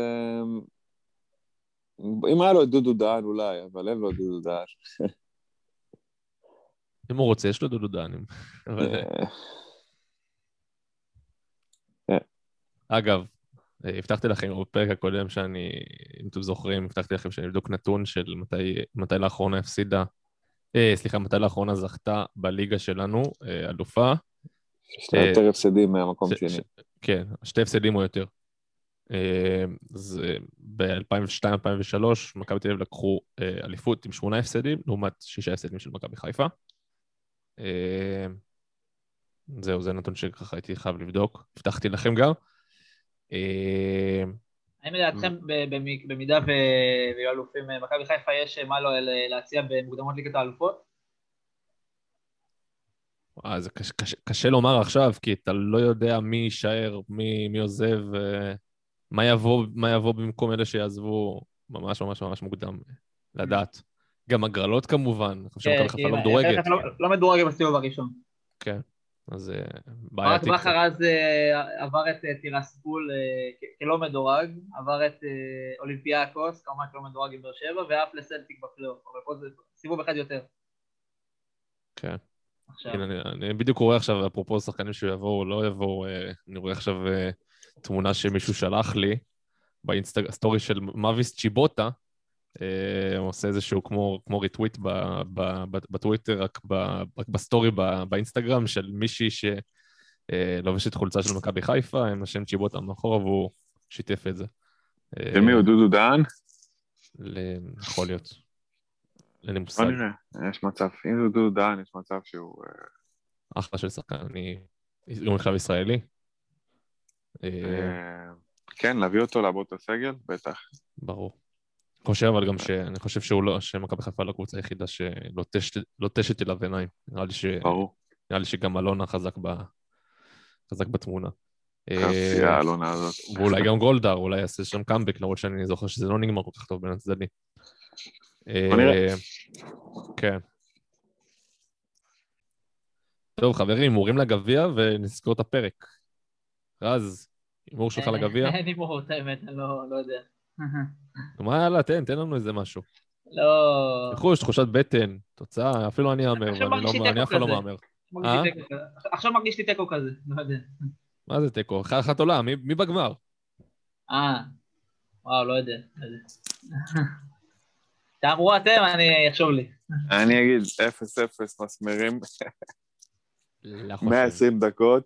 S5: אם היה לו את דודו דהן אולי, אבל אין לו את דודו דהן.
S3: אם הוא רוצה, יש לו דודו דנים. אבל, אה,
S5: אה,
S3: אגב, אה, הבטחתי לכם בפרק הקודם שאני, אם אתם זוכרים, הבטחתי לכם שאני אבדוק נתון של מתי, מתי לאחרונה הפסידה, אה, סליחה, מתי לאחרונה זכתה בליגה שלנו, אה, אלופה.
S5: יש לה יותר הפסדים מהמקום
S3: ש-
S5: שני.
S3: ש- כן, שתי הפסדים או יותר. אה, אז ב-2002-2003 מכבי תל אביב לקחו אה, אליפות עם שמונה הפסדים, לעומת שישה הפסדים של מכבי חיפה. אה, זהו, זה נתון שככה הייתי חייב לבדוק, הבטחתי לכם גם. אה,
S4: האם לדעתכם, במידה ויהיו אלופים, אה, מכבי חיפה יש אה, מה לו ל- להציע במוקדמות ליגת האלופות?
S3: אה, זה קשה, קשה, קשה לומר עכשיו, כי אתה לא יודע מי יישאר, מי, מי עוזב, אה, מה יבוא, מה יבוא במקום אלה שיעזבו ממש ממש ממש מוקדם, לדעת. גם הגרלות כמובן, אני חושב שמכבי חיפה לא מדורגת.
S4: אתה לא- לא מדורגת בסיבוב הראשון.
S3: כן, אז אה,
S4: ברק
S3: בעייתי.
S4: בכר אז אה, עבר את טירספול אה, כלא מדורג, עבר את אולימפיאקוס, כמובן כלא מדורג עם באר שבע, ואף לסלטיק בפלייאוף, אבל פה זה סיבוב אחד יותר.
S3: כן.
S4: עכשיו,
S3: אני, אני בדיוק רואה עכשיו, אפרופו שחקנים שיבואו, לא יבואו, אני רואה עכשיו תמונה שמישהו שלח לי באינסטגרם, של מאביס צ'יבוטה, עושה איזשהו כמו, כמו ריטוויט ב, ב, ב, בטוויטר, רק, ב, רק בסטורי ב, באינסטגרם, של מישהי שלובשת חולצה של מכבי חיפה, עם השם צ'יבוטה מאחורה, והוא שיתף את זה. אה,
S5: של מי הוא? דודו דהן?
S3: יכול להיות. אין לי
S5: בוא
S3: מושג.
S5: נראה, יש מצב. אם זה דודו דהן, יש מצב שהוא... אה,
S3: אחלה של שחקן, אני... הוא נחשב ישראלי. אה,
S5: אה, כן, להביא אותו לעבוד את הסגל? בטח.
S3: ברור. חושב אבל גם ש... אני חושב שהוא לא... שמכבי חיפה לא הקבוצה היחידה שלוטשת אליו עיניים. נראה לי, ש...
S5: ברור.
S3: נראה לי שגם אלונה חזק, ב... חזק בתמונה.
S5: חפצייה,
S3: אה,
S5: האלונה הזאת.
S3: ואולי גם גולדהר, אולי יעשה שם קאמבק, למרות שאני זוכר שזה לא נגמר כל כך טוב בין הצדדים.
S5: בוא נראה.
S3: אה, כן. טוב, חברים, הימורים לגביע ונסגור את הפרק. רז, הימור שלך לגביע?
S4: אין הימור, את האמת, אני לא לא יודע.
S3: מה יאללה, תן, תן לנו איזה משהו.
S4: לא...
S3: ניחוש, תחושת בטן, תוצאה, אפילו אני אאמר, לא- אני אף פעם לא. מהמר.
S4: כזה. עכשיו מרגיש לי תיקו כזה, לא יודע.
S3: מה זה תיקו? אחת אחת עולה, מי בגמר?
S4: אה, וואו, לא יודע. לא. תאמרו אתם, אני אחשוב לי.
S5: אני אגיד 0-0 מסמרים,
S3: לא חושב.
S5: 120 דקות,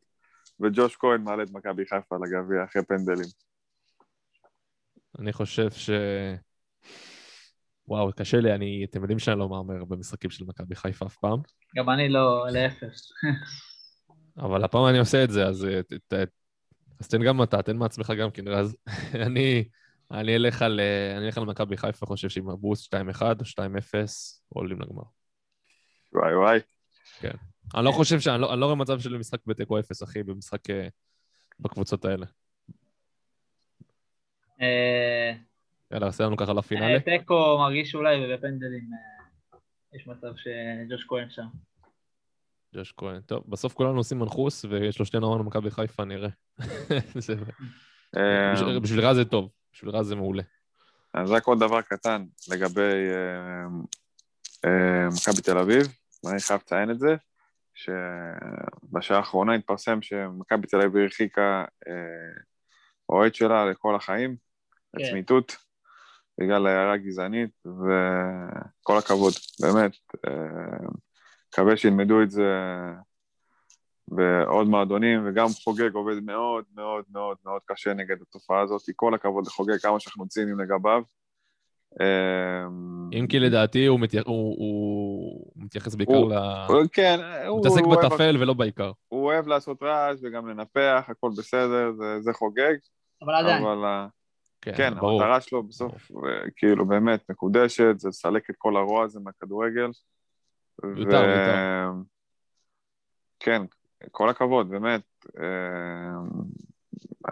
S5: וג'וש כהן מעלה את מכבי חיפה לגביע אחרי פנדלים.
S3: אני חושב ש... וואו, קשה לי, אני... אתם יודעים שאני לא מהמר במשחקים של מכבי חיפה אף פעם,
S4: גם אני לא, לאפס.
S3: אבל הפעם אני עושה את זה, אז אה, ת- ת- אז תן גם אתה, תן מעצמך גם כן, רז. אני... אני אלך על, אה, אני אלך על מכבי חיפה, חושב שעם הבוסט 2-1 או 2-0, עולים לגמר.
S5: וואי וואי.
S3: אני לא חושב ש... אני לא, אני לא רואה מצב של משחק בתיקו 0, אחי, במשחק אה, בקבוצות האלה.
S4: אה,
S3: יאללה, עשה לנו ככה
S4: אה,
S3: לפינאלה.
S4: תיקו מרגיש אולי בפנדלים. אה, יש מצב שג'וש כהן שם.
S3: ג'וש כהן. טוב, בסוף כולנו עושים מנחוס, ויש לו שתי אמרנו מכבי חיפה, נראה. זה-
S5: אה,
S3: בשביל- רז זה טוב, בשביל רז זה מעולה.
S5: אז רק עוד דבר קטן לגבי אה, אה, מכבי תל אביב, ואני חייב לציין את זה, שבשעה האחרונה התפרסם שמכבי תל אביב הרחיקה אה, אוהד שלה לכל החיים,
S4: כן.
S5: לצמיתות, בגלל הערה גזענית, וכל הכבוד, באמת. אה, מקווה שילמדו את זה בעוד מועדונים, וגם חוגג עובד מאוד מאוד מאוד מאוד קשה נגד התופעה הזאת. כל הכבוד לחוגג, כמה שאנחנו ציניים לגביו. אה,
S3: אם כי לדעתי הוא מתייח- הוא- הוא מתייחס בעיקר
S5: הוא-
S3: ל...
S5: כן, הוא
S3: מתעסק
S5: הוא אוהב-
S3: בטפל ולא בעיקר.
S5: הוא אוהב לעשות רעש וגם לנפח, הכל בסדר, זה- זה חוגג,
S4: אבל עדיין.
S5: אבל ה-
S3: כן,
S5: כן,
S3: ברור.
S5: המטרה שלו בסוף, אה, כאילו, באמת מקודשת, זה לסלק את כל הרוע הזה מהכדורגל. ו-. כן, כל הכבוד, באמת. אה,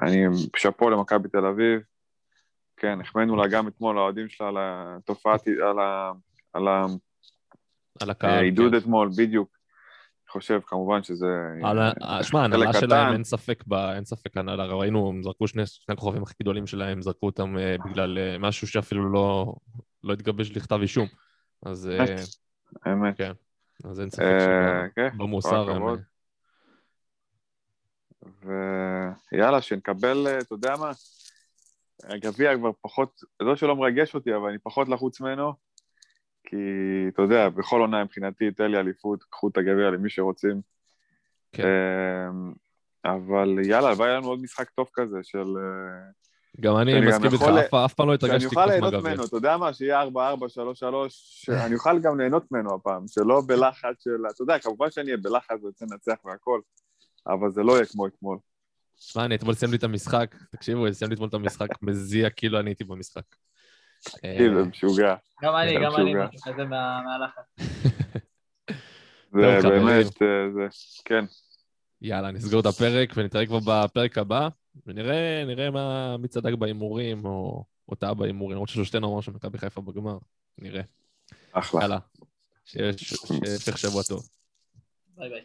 S5: אני שאפו למכבי תל אביב. כן, החמאנו לה גם אתמול, האוהדים שלה, על התופעת, על ה- על
S3: על הקהל.
S5: העידוד
S3: כן.
S5: אתמול, בדיוק. חושב, כמובן שזה...
S3: על ה- שמע,
S5: חלק
S3: ההנהלה
S5: קטן.
S3: שלהם, אין ספק, ב- אין ספק, הנהלה, ראינו, הם זרקו שני שני הכוכבים הכי גדולים שלהם, זרקו אותם אה, בגלל אה, משהו שאפילו לא לא התגבש לכתב אישום. אז אה,
S5: אמת.
S3: כן, אז אין ספק
S5: אה, כן,
S3: שבמוסר הם...
S5: ויאללה, שנקבל, אה, אתה יודע מה? הגביע כבר פחות, לא שלא מרגש אותי, אבל אני פחות לחוץ ממנו, כי אתה יודע, בכל עונה מבחינתי, תן לי אליפות, קחו את הגביע למי שרוצים.
S3: כן.
S5: אמ, אבל יאללה, הלוואי היה לנו עוד משחק טוב כזה של... אה,
S3: גם אני
S5: שאני
S3: מסכים איתך, אף- אף פעם לא
S5: שאני
S3: התרגשתי
S5: אוכל
S3: כל כך
S5: ליהנות
S3: מהגביע.
S5: ממנו, אתה יודע מה? שיהיה 4-4, 3-3, שאני אוכל גם ליהנות ממנו הפעם, שלא בלחץ של... אתה יודע, כמובן שאני אהיה בלחץ ויוצא לנצח והכל, אבל זה לא יהיה כמו אתמול.
S3: שמע, אני אתמול סיימתי את המשחק, תקשיבו, סיימתי אתמול את המשחק, מזיע כאילו אני הייתי במשחק. אה,
S5: כאילו, זה משוגע.
S4: גם אני,
S5: גם
S4: אני. משהו כזה מה- מהלחץ.
S5: זה. באמת, אה, זה, כן.
S3: יאללה, נסגור את הפרק ונתראה כבר בפרק הבא, ונראה נראה מה, מי צדק בהימורים, או, או טעה בהימורים, למרות ששלושתנו אמרנו שמכבי חיפה בגמר. נראה.
S5: אחלה.
S3: יאללה, שיהיה ש- שיהיה המשך שבוע טוב.
S4: ביי ביי.